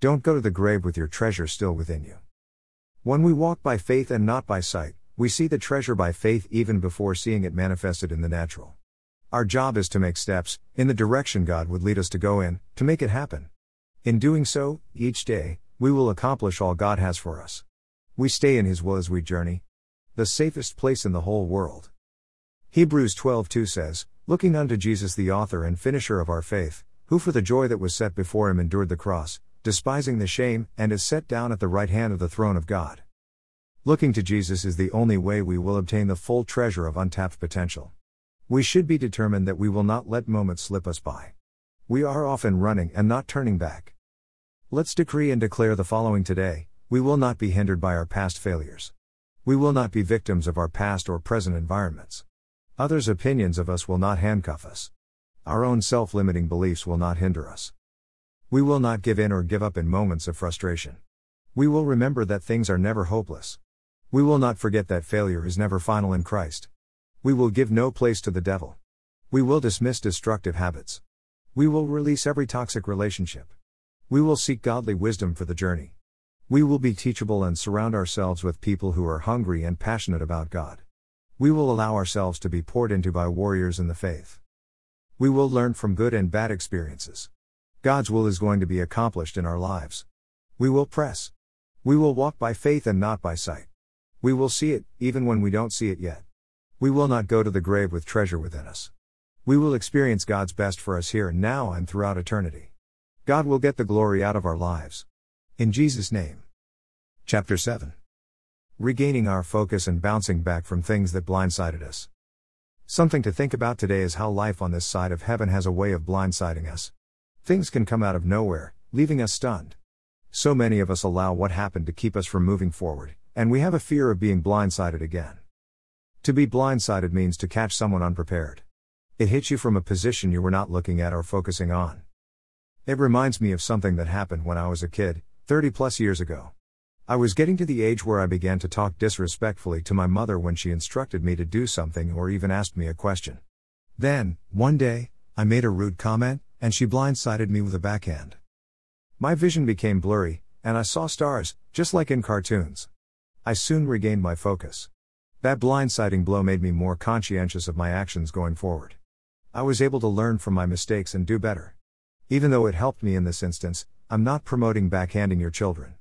Don't go to the grave with your treasure still within you. When we walk by faith and not by sight, we see the treasure by faith even before seeing it manifested in the natural. Our job is to make steps, in the direction God would lead us to go in, to make it happen. In doing so, each day, we will accomplish all God has for us. We stay in His will as we journey. The safest place in the whole world. Hebrews 12:2 says, Looking unto Jesus the author and finisher of our faith, who for the joy that was set before him endured the cross, despising the shame, and is set down at the right hand of the throne of God. Looking to Jesus is the only way we will obtain the full treasure of untapped potential. We should be determined that we will not let moments slip us by. We are often running and not turning back. Let's decree and declare the following today we will not be hindered by our past failures. We will not be victims of our past or present environments. Others' opinions of us will not handcuff us. Our own self limiting beliefs will not hinder us. We will not give in or give up in moments of frustration. We will remember that things are never hopeless. We will not forget that failure is never final in Christ. We will give no place to the devil. We will dismiss destructive habits. We will release every toxic relationship. We will seek godly wisdom for the journey. We will be teachable and surround ourselves with people who are hungry and passionate about God. We will allow ourselves to be poured into by warriors in the faith. We will learn from good and bad experiences. God's will is going to be accomplished in our lives. We will press. We will walk by faith and not by sight. We will see it, even when we don't see it yet. We will not go to the grave with treasure within us. We will experience God's best for us here and now and throughout eternity. God will get the glory out of our lives. In Jesus' name. Chapter 7 Regaining our focus and bouncing back from things that blindsided us. Something to think about today is how life on this side of heaven has a way of blindsiding us. Things can come out of nowhere, leaving us stunned. So many of us allow what happened to keep us from moving forward, and we have a fear of being blindsided again. To be blindsided means to catch someone unprepared. It hits you from a position you were not looking at or focusing on. It reminds me of something that happened when I was a kid, 30 plus years ago. I was getting to the age where I began to talk disrespectfully to my mother when she instructed me to do something or even asked me a question. Then, one day, I made a rude comment, and she blindsided me with a backhand. My vision became blurry, and I saw stars, just like in cartoons. I soon regained my focus. That blindsiding blow made me more conscientious of my actions going forward. I was able to learn from my mistakes and do better. Even though it helped me in this instance, I'm not promoting backhanding your children.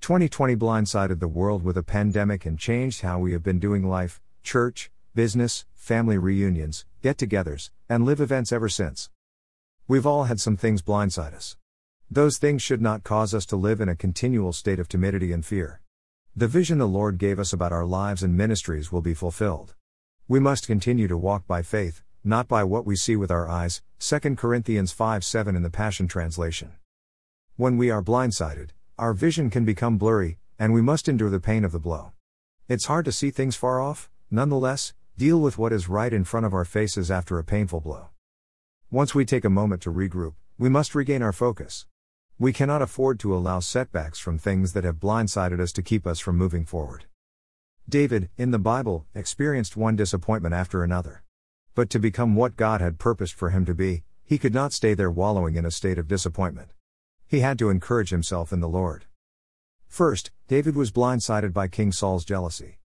2020 blindsided the world with a pandemic and changed how we have been doing life, church, business, family reunions, get togethers, and live events ever since. We've all had some things blindside us. Those things should not cause us to live in a continual state of timidity and fear. The vision the Lord gave us about our lives and ministries will be fulfilled. We must continue to walk by faith, not by what we see with our eyes. 2 Corinthians 5 7 in the Passion Translation. When we are blindsided, our vision can become blurry, and we must endure the pain of the blow. It's hard to see things far off, nonetheless, deal with what is right in front of our faces after a painful blow. Once we take a moment to regroup, we must regain our focus. We cannot afford to allow setbacks from things that have blindsided us to keep us from moving forward. David, in the Bible, experienced one disappointment after another. But to become what God had purposed for him to be, he could not stay there wallowing in a state of disappointment. He had to encourage himself in the Lord. First, David was blindsided by King Saul's jealousy.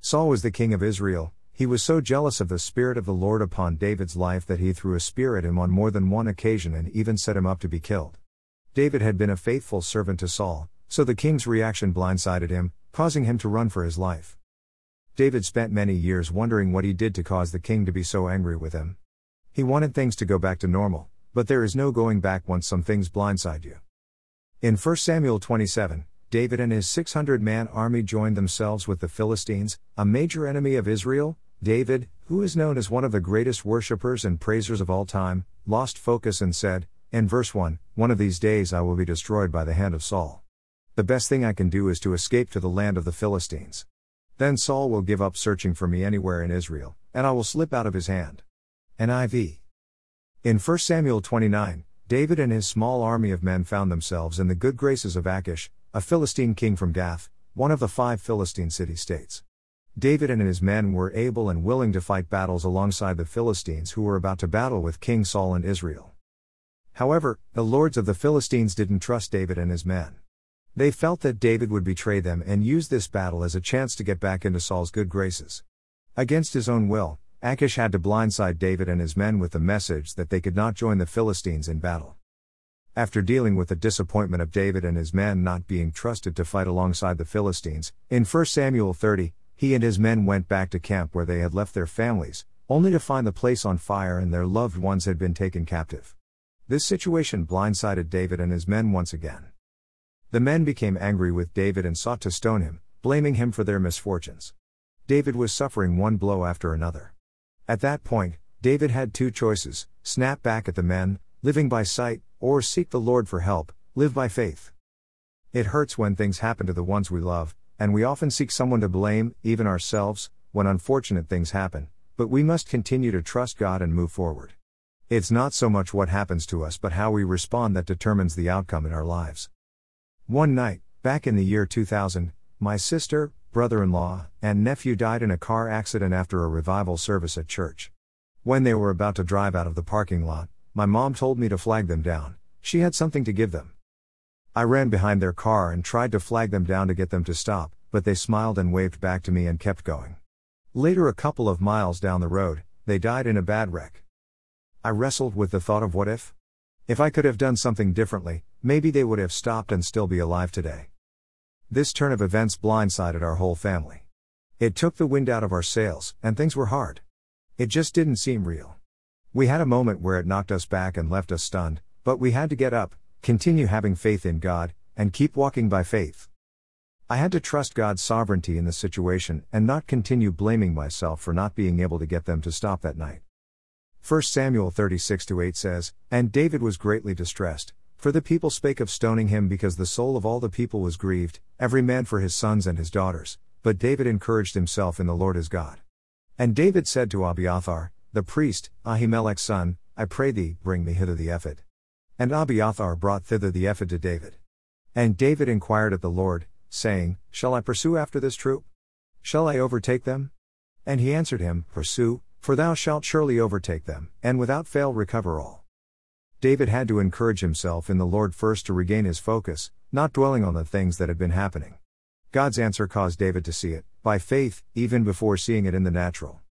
Saul was the king of Israel, he was so jealous of the Spirit of the Lord upon David's life that he threw a spear at him on more than one occasion and even set him up to be killed. David had been a faithful servant to Saul, so the king's reaction blindsided him, causing him to run for his life. David spent many years wondering what he did to cause the king to be so angry with him. He wanted things to go back to normal, but there is no going back once some things blindside you. In 1 Samuel 27, David and his 600 man army joined themselves with the Philistines, a major enemy of Israel, David, who is known as one of the greatest worshippers and praisers of all time, lost focus and said, in verse 1, One of these days I will be destroyed by the hand of Saul. The best thing I can do is to escape to the land of the Philistines. Then Saul will give up searching for me anywhere in Israel, and I will slip out of his hand. NIV. In 1 Samuel 29, David and his small army of men found themselves in the good graces of Achish, a Philistine king from Gath, one of the five Philistine city states. David and his men were able and willing to fight battles alongside the Philistines who were about to battle with King Saul and Israel. However, the lords of the Philistines didn't trust David and his men. They felt that David would betray them and use this battle as a chance to get back into Saul's good graces. Against his own will, Achish had to blindside David and his men with the message that they could not join the Philistines in battle. After dealing with the disappointment of David and his men not being trusted to fight alongside the Philistines, in 1 Samuel 30, he and his men went back to camp where they had left their families, only to find the place on fire and their loved ones had been taken captive. This situation blindsided David and his men once again. The men became angry with David and sought to stone him, blaming him for their misfortunes. David was suffering one blow after another. At that point, David had two choices snap back at the men, living by sight, or seek the Lord for help, live by faith. It hurts when things happen to the ones we love, and we often seek someone to blame, even ourselves, when unfortunate things happen, but we must continue to trust God and move forward. It's not so much what happens to us but how we respond that determines the outcome in our lives. One night, back in the year 2000, my sister, brother in law, and nephew died in a car accident after a revival service at church. When they were about to drive out of the parking lot, my mom told me to flag them down, she had something to give them. I ran behind their car and tried to flag them down to get them to stop, but they smiled and waved back to me and kept going. Later, a couple of miles down the road, they died in a bad wreck. I wrestled with the thought of what if? If I could have done something differently, maybe they would have stopped and still be alive today. This turn of events blindsided our whole family. It took the wind out of our sails, and things were hard. It just didn't seem real. We had a moment where it knocked us back and left us stunned, but we had to get up, continue having faith in God, and keep walking by faith. I had to trust God's sovereignty in the situation and not continue blaming myself for not being able to get them to stop that night. 1 Samuel 36 8 says, And David was greatly distressed, for the people spake of stoning him because the soul of all the people was grieved, every man for his sons and his daughters, but David encouraged himself in the Lord his God. And David said to Abiathar, the priest, Ahimelech's son, I pray thee, bring me hither the ephod. And Abiathar brought thither the ephod to David. And David inquired at the Lord, saying, Shall I pursue after this troop? Shall I overtake them? And he answered him, Pursue, for thou shalt surely overtake them, and without fail recover all. David had to encourage himself in the Lord first to regain his focus, not dwelling on the things that had been happening. God's answer caused David to see it, by faith, even before seeing it in the natural.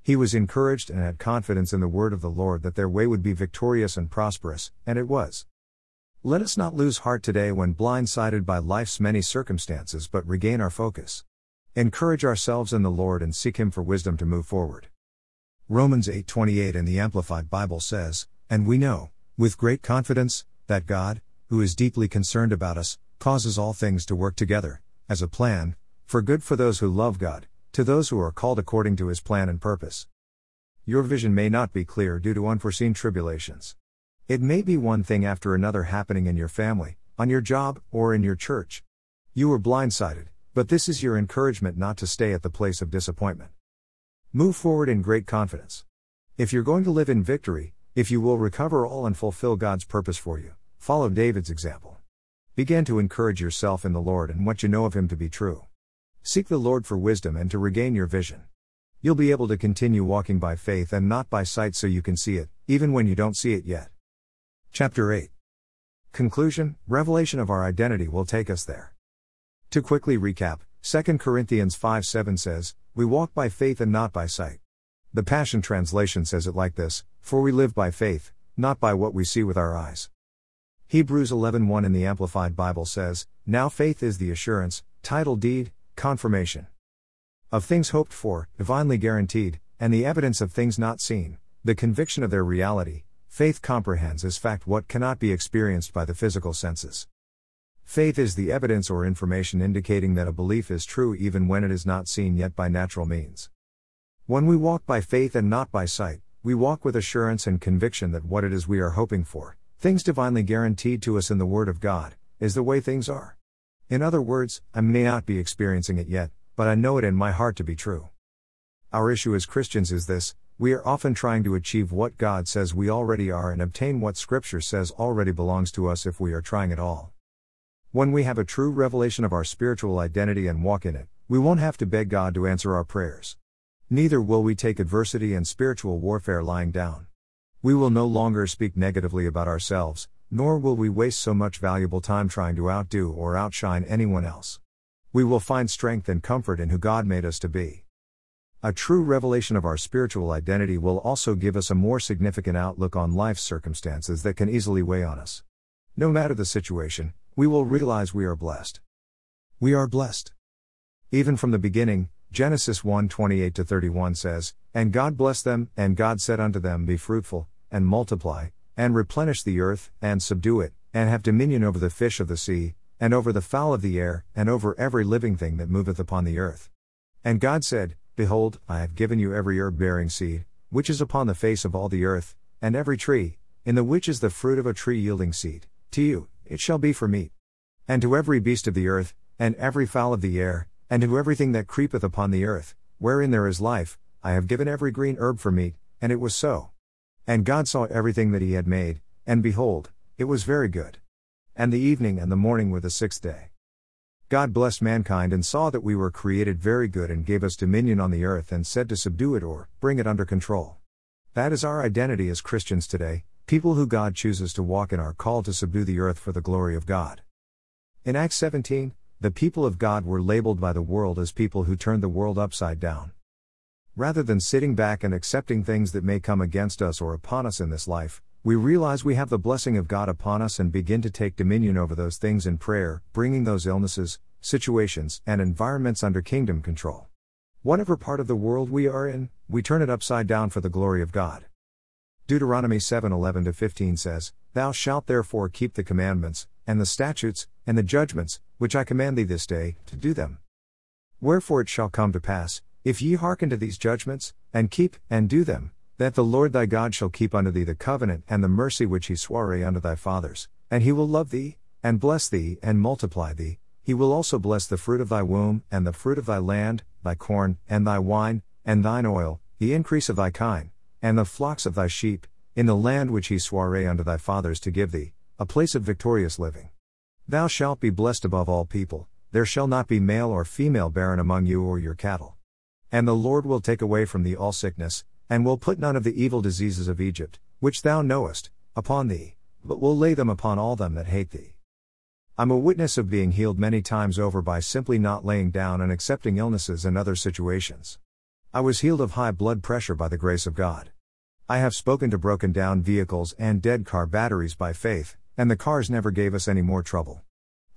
He was encouraged and had confidence in the word of the Lord that their way would be victorious and prosperous, and it was. Let us not lose heart today when blindsided by life's many circumstances but regain our focus. Encourage ourselves in the Lord and seek him for wisdom to move forward. Romans 8:28 in the Amplified Bible says, "And we know, with great confidence, that God, who is deeply concerned about us, causes all things to work together, as a plan, for good for those who love God, to those who are called according to his plan and purpose." Your vision may not be clear due to unforeseen tribulations. It may be one thing after another happening in your family, on your job, or in your church. You were blindsided, but this is your encouragement not to stay at the place of disappointment. Move forward in great confidence. If you're going to live in victory, if you will recover all and fulfill God's purpose for you, follow David's example. Begin to encourage yourself in the Lord and what you know of Him to be true. Seek the Lord for wisdom and to regain your vision. You'll be able to continue walking by faith and not by sight so you can see it, even when you don't see it yet. Chapter 8 Conclusion Revelation of our identity will take us there. To quickly recap, 2 Corinthians 5 7 says, We walk by faith and not by sight. The Passion Translation says it like this For we live by faith, not by what we see with our eyes. Hebrews 11:1 in the Amplified Bible says, Now faith is the assurance, title deed, confirmation of things hoped for, divinely guaranteed, and the evidence of things not seen, the conviction of their reality. Faith comprehends as fact what cannot be experienced by the physical senses. Faith is the evidence or information indicating that a belief is true even when it is not seen yet by natural means. When we walk by faith and not by sight, we walk with assurance and conviction that what it is we are hoping for, things divinely guaranteed to us in the Word of God, is the way things are. In other words, I may not be experiencing it yet, but I know it in my heart to be true. Our issue as Christians is this we are often trying to achieve what God says we already are and obtain what Scripture says already belongs to us if we are trying at all. When we have a true revelation of our spiritual identity and walk in it, we won't have to beg God to answer our prayers. Neither will we take adversity and spiritual warfare lying down. We will no longer speak negatively about ourselves, nor will we waste so much valuable time trying to outdo or outshine anyone else. We will find strength and comfort in who God made us to be. A true revelation of our spiritual identity will also give us a more significant outlook on life's circumstances that can easily weigh on us. No matter the situation, we will realize we are blessed. We are blessed. Even from the beginning, Genesis 1 28 31 says, And God blessed them, and God said unto them, Be fruitful, and multiply, and replenish the earth, and subdue it, and have dominion over the fish of the sea, and over the fowl of the air, and over every living thing that moveth upon the earth. And God said, Behold, I have given you every herb bearing seed, which is upon the face of all the earth, and every tree, in the which is the fruit of a tree yielding seed, to you, it shall be for meat. And to every beast of the earth, and every fowl of the air, and to everything that creepeth upon the earth, wherein there is life, I have given every green herb for meat, and it was so. And God saw everything that he had made, and behold, it was very good. And the evening and the morning were the sixth day. God blessed mankind and saw that we were created very good and gave us dominion on the earth and said to subdue it or bring it under control. That is our identity as Christians today, people who God chooses to walk in our call to subdue the earth for the glory of God. In Acts 17, the people of God were labeled by the world as people who turned the world upside down. Rather than sitting back and accepting things that may come against us or upon us in this life, we realize we have the blessing of God upon us and begin to take dominion over those things in prayer, bringing those illnesses, situations, and environments under kingdom control. Whatever part of the world we are in, we turn it upside down for the glory of God. Deuteronomy 7:11 15 says, Thou shalt therefore keep the commandments, and the statutes, and the judgments, which I command thee this day, to do them. Wherefore it shall come to pass, if ye hearken to these judgments, and keep, and do them, that the Lord thy God shall keep unto thee the covenant and the mercy which he sware unto thy fathers, and he will love thee, and bless thee, and multiply thee. He will also bless the fruit of thy womb, and the fruit of thy land, thy corn, and thy wine, and thine oil, the increase of thy kine, and the flocks of thy sheep, in the land which he sware unto thy fathers to give thee, a place of victorious living. Thou shalt be blessed above all people, there shall not be male or female barren among you or your cattle. And the Lord will take away from thee all sickness, and will put none of the evil diseases of Egypt, which thou knowest, upon thee, but will lay them upon all them that hate thee. I'm a witness of being healed many times over by simply not laying down and accepting illnesses and other situations. I was healed of high blood pressure by the grace of God. I have spoken to broken down vehicles and dead car batteries by faith, and the cars never gave us any more trouble.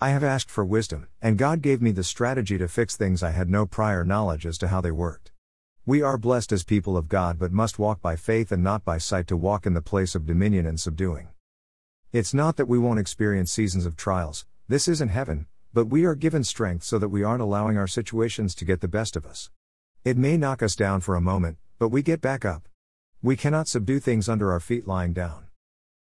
I have asked for wisdom, and God gave me the strategy to fix things I had no prior knowledge as to how they worked. We are blessed as people of God but must walk by faith and not by sight to walk in the place of dominion and subduing. It's not that we won't experience seasons of trials, this isn't heaven, but we are given strength so that we aren't allowing our situations to get the best of us. It may knock us down for a moment, but we get back up. We cannot subdue things under our feet lying down.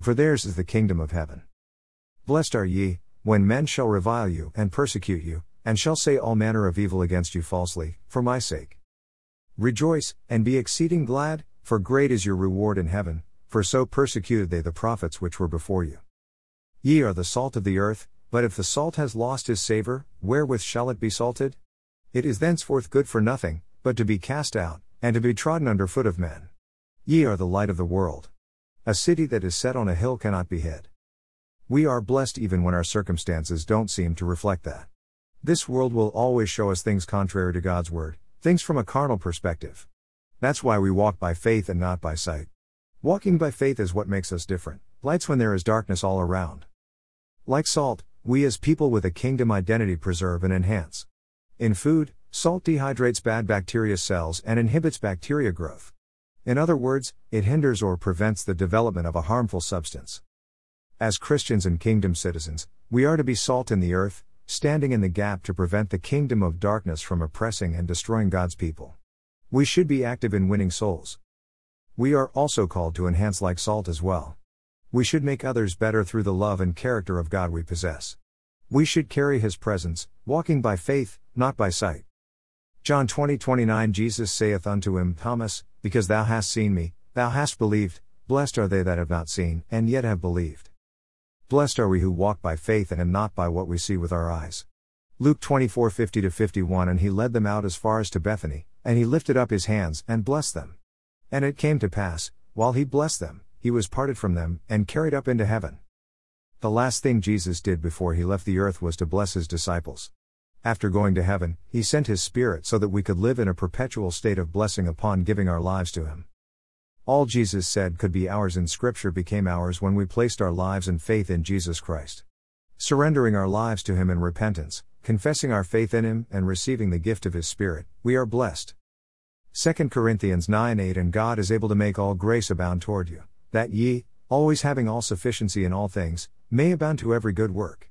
for theirs is the kingdom of heaven. Blessed are ye, when men shall revile you, and persecute you, and shall say all manner of evil against you falsely, for my sake. Rejoice, and be exceeding glad, for great is your reward in heaven, for so persecuted they the prophets which were before you. Ye are the salt of the earth, but if the salt has lost his savour, wherewith shall it be salted? It is thenceforth good for nothing, but to be cast out, and to be trodden under foot of men. Ye are the light of the world. A city that is set on a hill cannot be hid. We are blessed even when our circumstances don't seem to reflect that. This world will always show us things contrary to God's word, Things from a carnal perspective. That's why we walk by faith and not by sight. Walking by faith is what makes us different, lights when there is darkness all around. Like salt, we as people with a kingdom identity preserve and enhance. In food, salt dehydrates bad bacteria cells and inhibits bacteria growth. In other words, it hinders or prevents the development of a harmful substance. As Christians and kingdom citizens, we are to be salt in the earth, standing in the gap to prevent the kingdom of darkness from oppressing and destroying God's people. We should be active in winning souls. We are also called to enhance like salt as well. We should make others better through the love and character of God we possess. We should carry His presence, walking by faith, not by sight. John 20 29 Jesus saith unto him, Thomas, because thou hast seen me, thou hast believed, blessed are they that have not seen, and yet have believed. Blessed are we who walk by faith and not by what we see with our eyes. Luke 24 50 51 And he led them out as far as to Bethany, and he lifted up his hands, and blessed them. And it came to pass, while he blessed them, he was parted from them, and carried up into heaven. The last thing Jesus did before he left the earth was to bless his disciples. After going to heaven, he sent his Spirit so that we could live in a perpetual state of blessing upon giving our lives to him. All Jesus said could be ours in Scripture became ours when we placed our lives and faith in Jesus Christ. Surrendering our lives to him in repentance, confessing our faith in Him, and receiving the gift of His Spirit, we are blessed. 2 Corinthians 9 8 And God is able to make all grace abound toward you, that ye, always having all sufficiency in all things, may abound to every good work.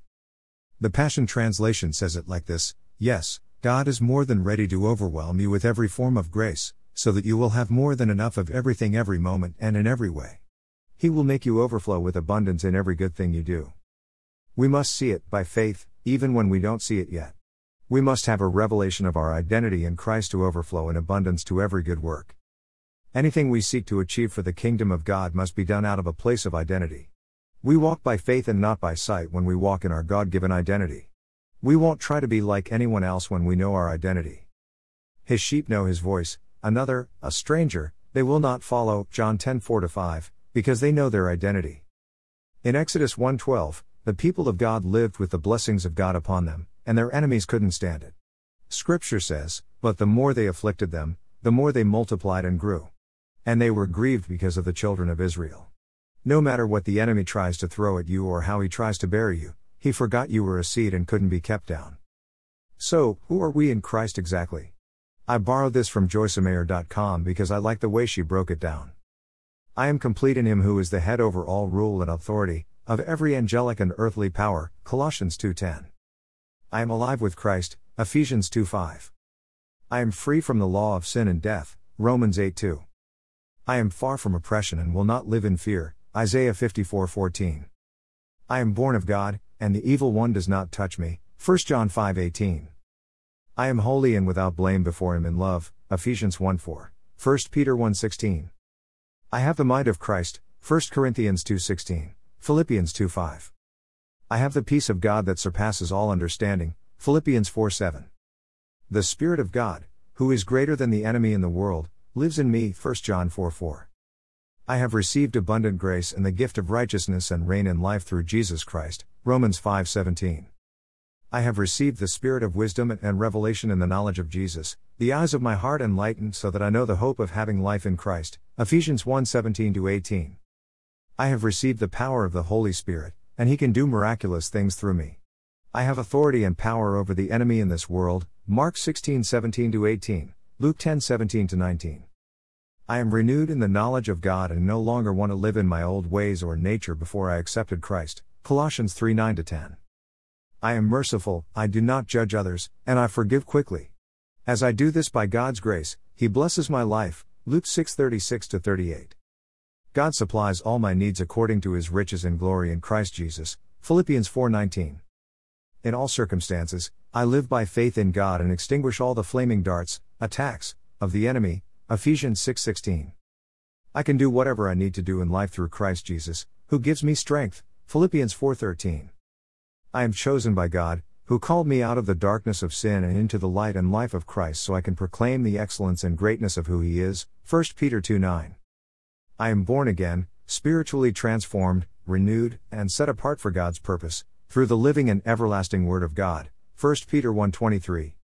The Passion Translation says it like this Yes, God is more than ready to overwhelm you with every form of grace, so that you will have more than enough of everything every moment and in every way. He will make you overflow with abundance in every good thing you do. We must see it, by faith, even when we don't see it yet. We must have a revelation of our identity in Christ to overflow in abundance to every good work. Anything we seek to achieve for the kingdom of God must be done out of a place of identity. We walk by faith and not by sight when we walk in our God given identity. We won't try to be like anyone else when we know our identity. His sheep know his voice, another, a stranger, they will not follow, John 10 4 5, because they know their identity. In Exodus 1:12, the people of God lived with the blessings of God upon them, and their enemies couldn't stand it. Scripture says, But the more they afflicted them, the more they multiplied and grew. And they were grieved because of the children of Israel. No matter what the enemy tries to throw at you or how he tries to bury you, he forgot you were a seed and couldn't be kept down. So, who are we in Christ exactly? I borrowed this from JoyceMeyer.com because I like the way she broke it down. I am complete in Him who is the head over all rule and authority, of every angelic and earthly power, Colossians 2:10. I am alive with Christ, Ephesians 2:5. I am free from the law of sin and death, Romans 8:2. I am far from oppression and will not live in fear, Isaiah 54:14. I am born of God, and the evil one does not touch me, 1 John 5:18. I am holy and without blame before him in love, Ephesians 1:4, 1 Peter 1:16. I have the mind of Christ, 1 Corinthians 2:16. Philippians 2 5. I have the peace of God that surpasses all understanding, Philippians 4 7. The Spirit of God, who is greater than the enemy in the world, lives in me, 1 John 4 4. I have received abundant grace and the gift of righteousness and reign in life through Jesus Christ, Romans 5 17. I have received the spirit of wisdom and revelation in the knowledge of Jesus, the eyes of my heart enlightened so that I know the hope of having life in Christ, Ephesians 1 17 18. I have received the power of the Holy Spirit, and He can do miraculous things through me. I have authority and power over the enemy in this world, Mark 16 17 18, Luke 10 17 19. I am renewed in the knowledge of God and no longer want to live in my old ways or nature before I accepted Christ, Colossians 3 9 10. I am merciful, I do not judge others, and I forgive quickly. As I do this by God's grace, He blesses my life, Luke 6 36 38. God supplies all my needs according to his riches and glory in Christ Jesus. Philippians 4:19. In all circumstances, I live by faith in God and extinguish all the flaming darts, attacks of the enemy. Ephesians 6:16. I can do whatever I need to do in life through Christ Jesus, who gives me strength. Philippians 4:13. I am chosen by God, who called me out of the darkness of sin and into the light and life of Christ so I can proclaim the excellence and greatness of who he is. 1 Peter 2:9. I am born again, spiritually transformed, renewed, and set apart for God's purpose, through the living and everlasting Word of God. 1 Peter 1:23.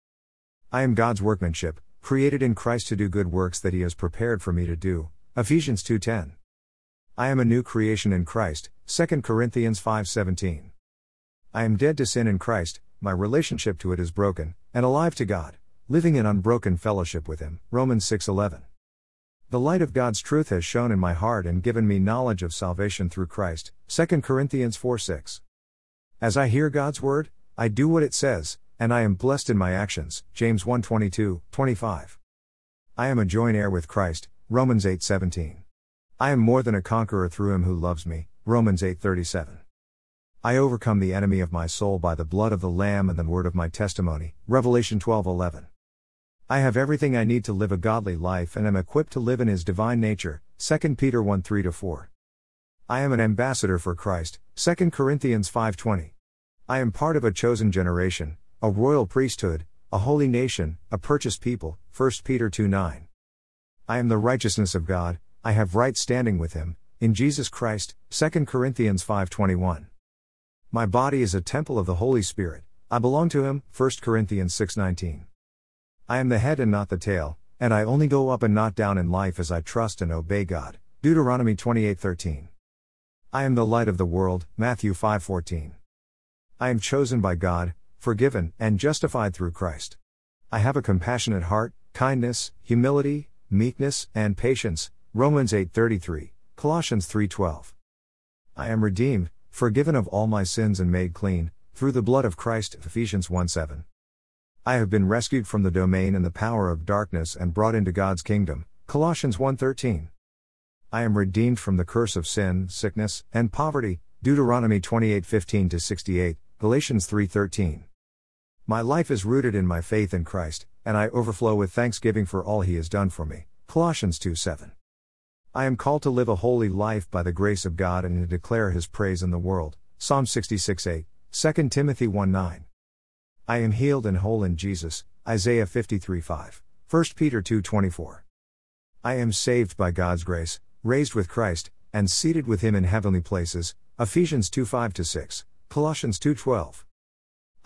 I am God's workmanship, created in Christ to do good works that he has prepared for me to do. Ephesians 2:10. I am a new creation in Christ. 2 Corinthians 5:17. I am dead to sin in Christ, my relationship to it is broken, and alive to God, living in unbroken fellowship with him. Romans 6:11. The light of God's truth has shone in my heart and given me knowledge of salvation through Christ. 2 Corinthians 4:6. As I hear God's word, I do what it says, and I am blessed in my actions. James 1 22, 25. I am a joint heir with Christ. Romans 8 17. I am more than a conqueror through him who loves me. Romans 8 37. I overcome the enemy of my soul by the blood of the Lamb and the word of my testimony. Revelation 12 11. I have everything I need to live a godly life and am equipped to live in his divine nature. 2 Peter 1 3 4. I am an ambassador for Christ. 2 Corinthians 5:20. I am part of a chosen generation, a royal priesthood, a holy nation, a purchased people. 1 Peter 2 9. I am the righteousness of God, I have right standing with him in Jesus Christ. 2 Corinthians 5:21. My body is a temple of the Holy Spirit. I belong to him. 1 Corinthians 6:19. I am the head and not the tail, and I only go up and not down in life as I trust and obey God. Deuteronomy 28:13. I am the light of the world. Matthew 5:14. I am chosen by God, forgiven and justified through Christ. I have a compassionate heart, kindness, humility, meekness, and patience. Romans 8:33, Colossians 3:12. I am redeemed, forgiven of all my sins and made clean through the blood of Christ. Ephesians 1:7. I have been rescued from the domain and the power of darkness and brought into God's kingdom. Colossians 1:13. I am redeemed from the curse of sin, sickness, and poverty. Deuteronomy 28:15 68, Galatians 3:13. My life is rooted in my faith in Christ, and I overflow with thanksgiving for all he has done for me. Colossians 2:7. I am called to live a holy life by the grace of God and to declare his praise in the world. Psalm 66:8, 2 Timothy 1:9. I am healed and whole in Jesus, Isaiah 53 5. 1 Peter 2 24. I am saved by God's grace, raised with Christ, and seated with Him in heavenly places, Ephesians 2 5 6, Colossians 2 12.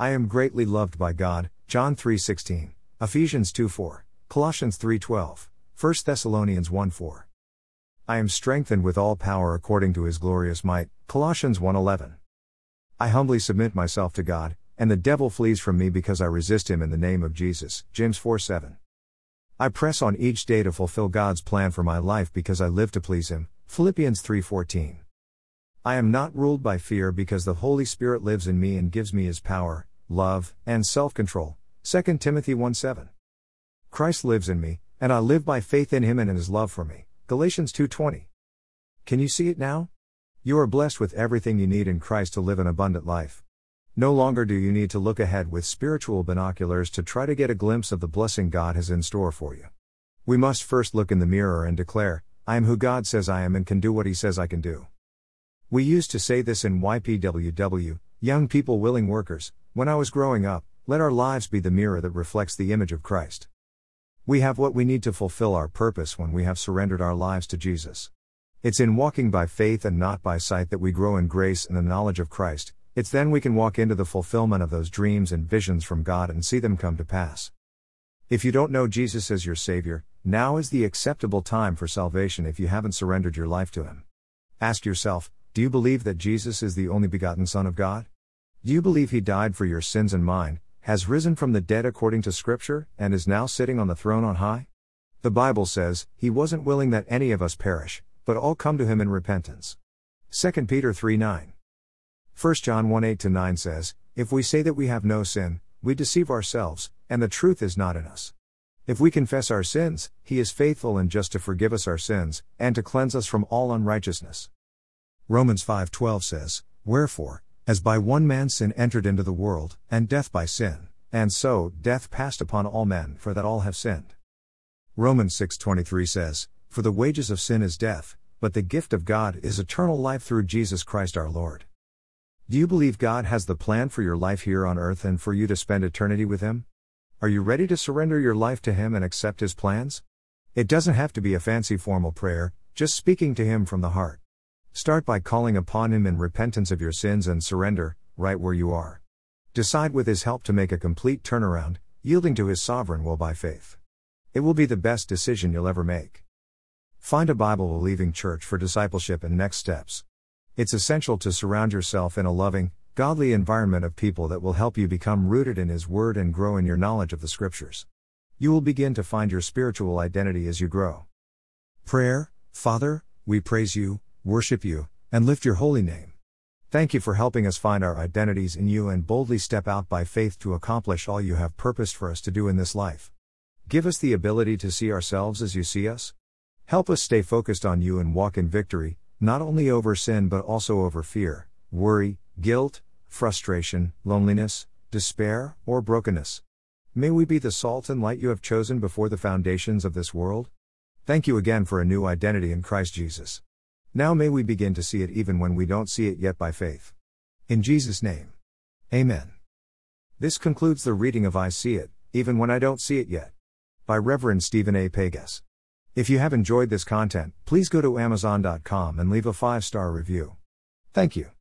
I am greatly loved by God, John 3 16, Ephesians 2 4, Colossians 3 12, 1 Thessalonians 1 4. I am strengthened with all power according to His glorious might, Colossians 1 11. I humbly submit myself to God, and the devil flees from me because I resist him in the name of Jesus. James 4 7. I press on each day to fulfill God's plan for my life because I live to please him. Philippians 3:14. I am not ruled by fear because the Holy Spirit lives in me and gives me his power, love, and self-control. 2 Timothy 1 7. Christ lives in me, and I live by faith in him and in his love for me. Galatians 2:20. Can you see it now? You are blessed with everything you need in Christ to live an abundant life. No longer do you need to look ahead with spiritual binoculars to try to get a glimpse of the blessing God has in store for you. We must first look in the mirror and declare, I am who God says I am and can do what He says I can do. We used to say this in YPWW, Young People Willing Workers, when I was growing up, let our lives be the mirror that reflects the image of Christ. We have what we need to fulfill our purpose when we have surrendered our lives to Jesus. It's in walking by faith and not by sight that we grow in grace and the knowledge of Christ, it's then we can walk into the fulfillment of those dreams and visions from God and see them come to pass. If you don't know Jesus as your Savior, now is the acceptable time for salvation if you haven't surrendered your life to Him. Ask yourself Do you believe that Jesus is the only begotten Son of God? Do you believe He died for your sins and mine, has risen from the dead according to Scripture, and is now sitting on the throne on high? The Bible says, He wasn't willing that any of us perish, but all come to Him in repentance. 2 Peter 3 9. 1 John 1 8 9 says, If we say that we have no sin, we deceive ourselves, and the truth is not in us. If we confess our sins, he is faithful and just to forgive us our sins, and to cleanse us from all unrighteousness. Romans 5:12 says, Wherefore, as by one man sin entered into the world, and death by sin, and so death passed upon all men, for that all have sinned. Romans 6:23 says, For the wages of sin is death, but the gift of God is eternal life through Jesus Christ our Lord. Do you believe God has the plan for your life here on earth and for you to spend eternity with Him? Are you ready to surrender your life to Him and accept His plans? It doesn't have to be a fancy formal prayer, just speaking to Him from the heart. Start by calling upon Him in repentance of your sins and surrender, right where you are. Decide with His help to make a complete turnaround, yielding to His sovereign will by faith. It will be the best decision you'll ever make. Find a Bible believing church for discipleship and next steps. It's essential to surround yourself in a loving, godly environment of people that will help you become rooted in His Word and grow in your knowledge of the Scriptures. You will begin to find your spiritual identity as you grow. Prayer Father, we praise you, worship you, and lift your holy name. Thank you for helping us find our identities in you and boldly step out by faith to accomplish all you have purposed for us to do in this life. Give us the ability to see ourselves as you see us. Help us stay focused on you and walk in victory, not only over sin but also over fear, worry, guilt, frustration, loneliness, despair, or brokenness. May we be the salt and light you have chosen before the foundations of this world. Thank you again for a new identity in Christ Jesus. Now may we begin to see it even when we don't see it yet by faith. In Jesus' name. Amen. This concludes the reading of I See It, even when I don't see it yet by Reverend Stephen A. Pegas. If you have enjoyed this content, please go to Amazon.com and leave a five star review. Thank you.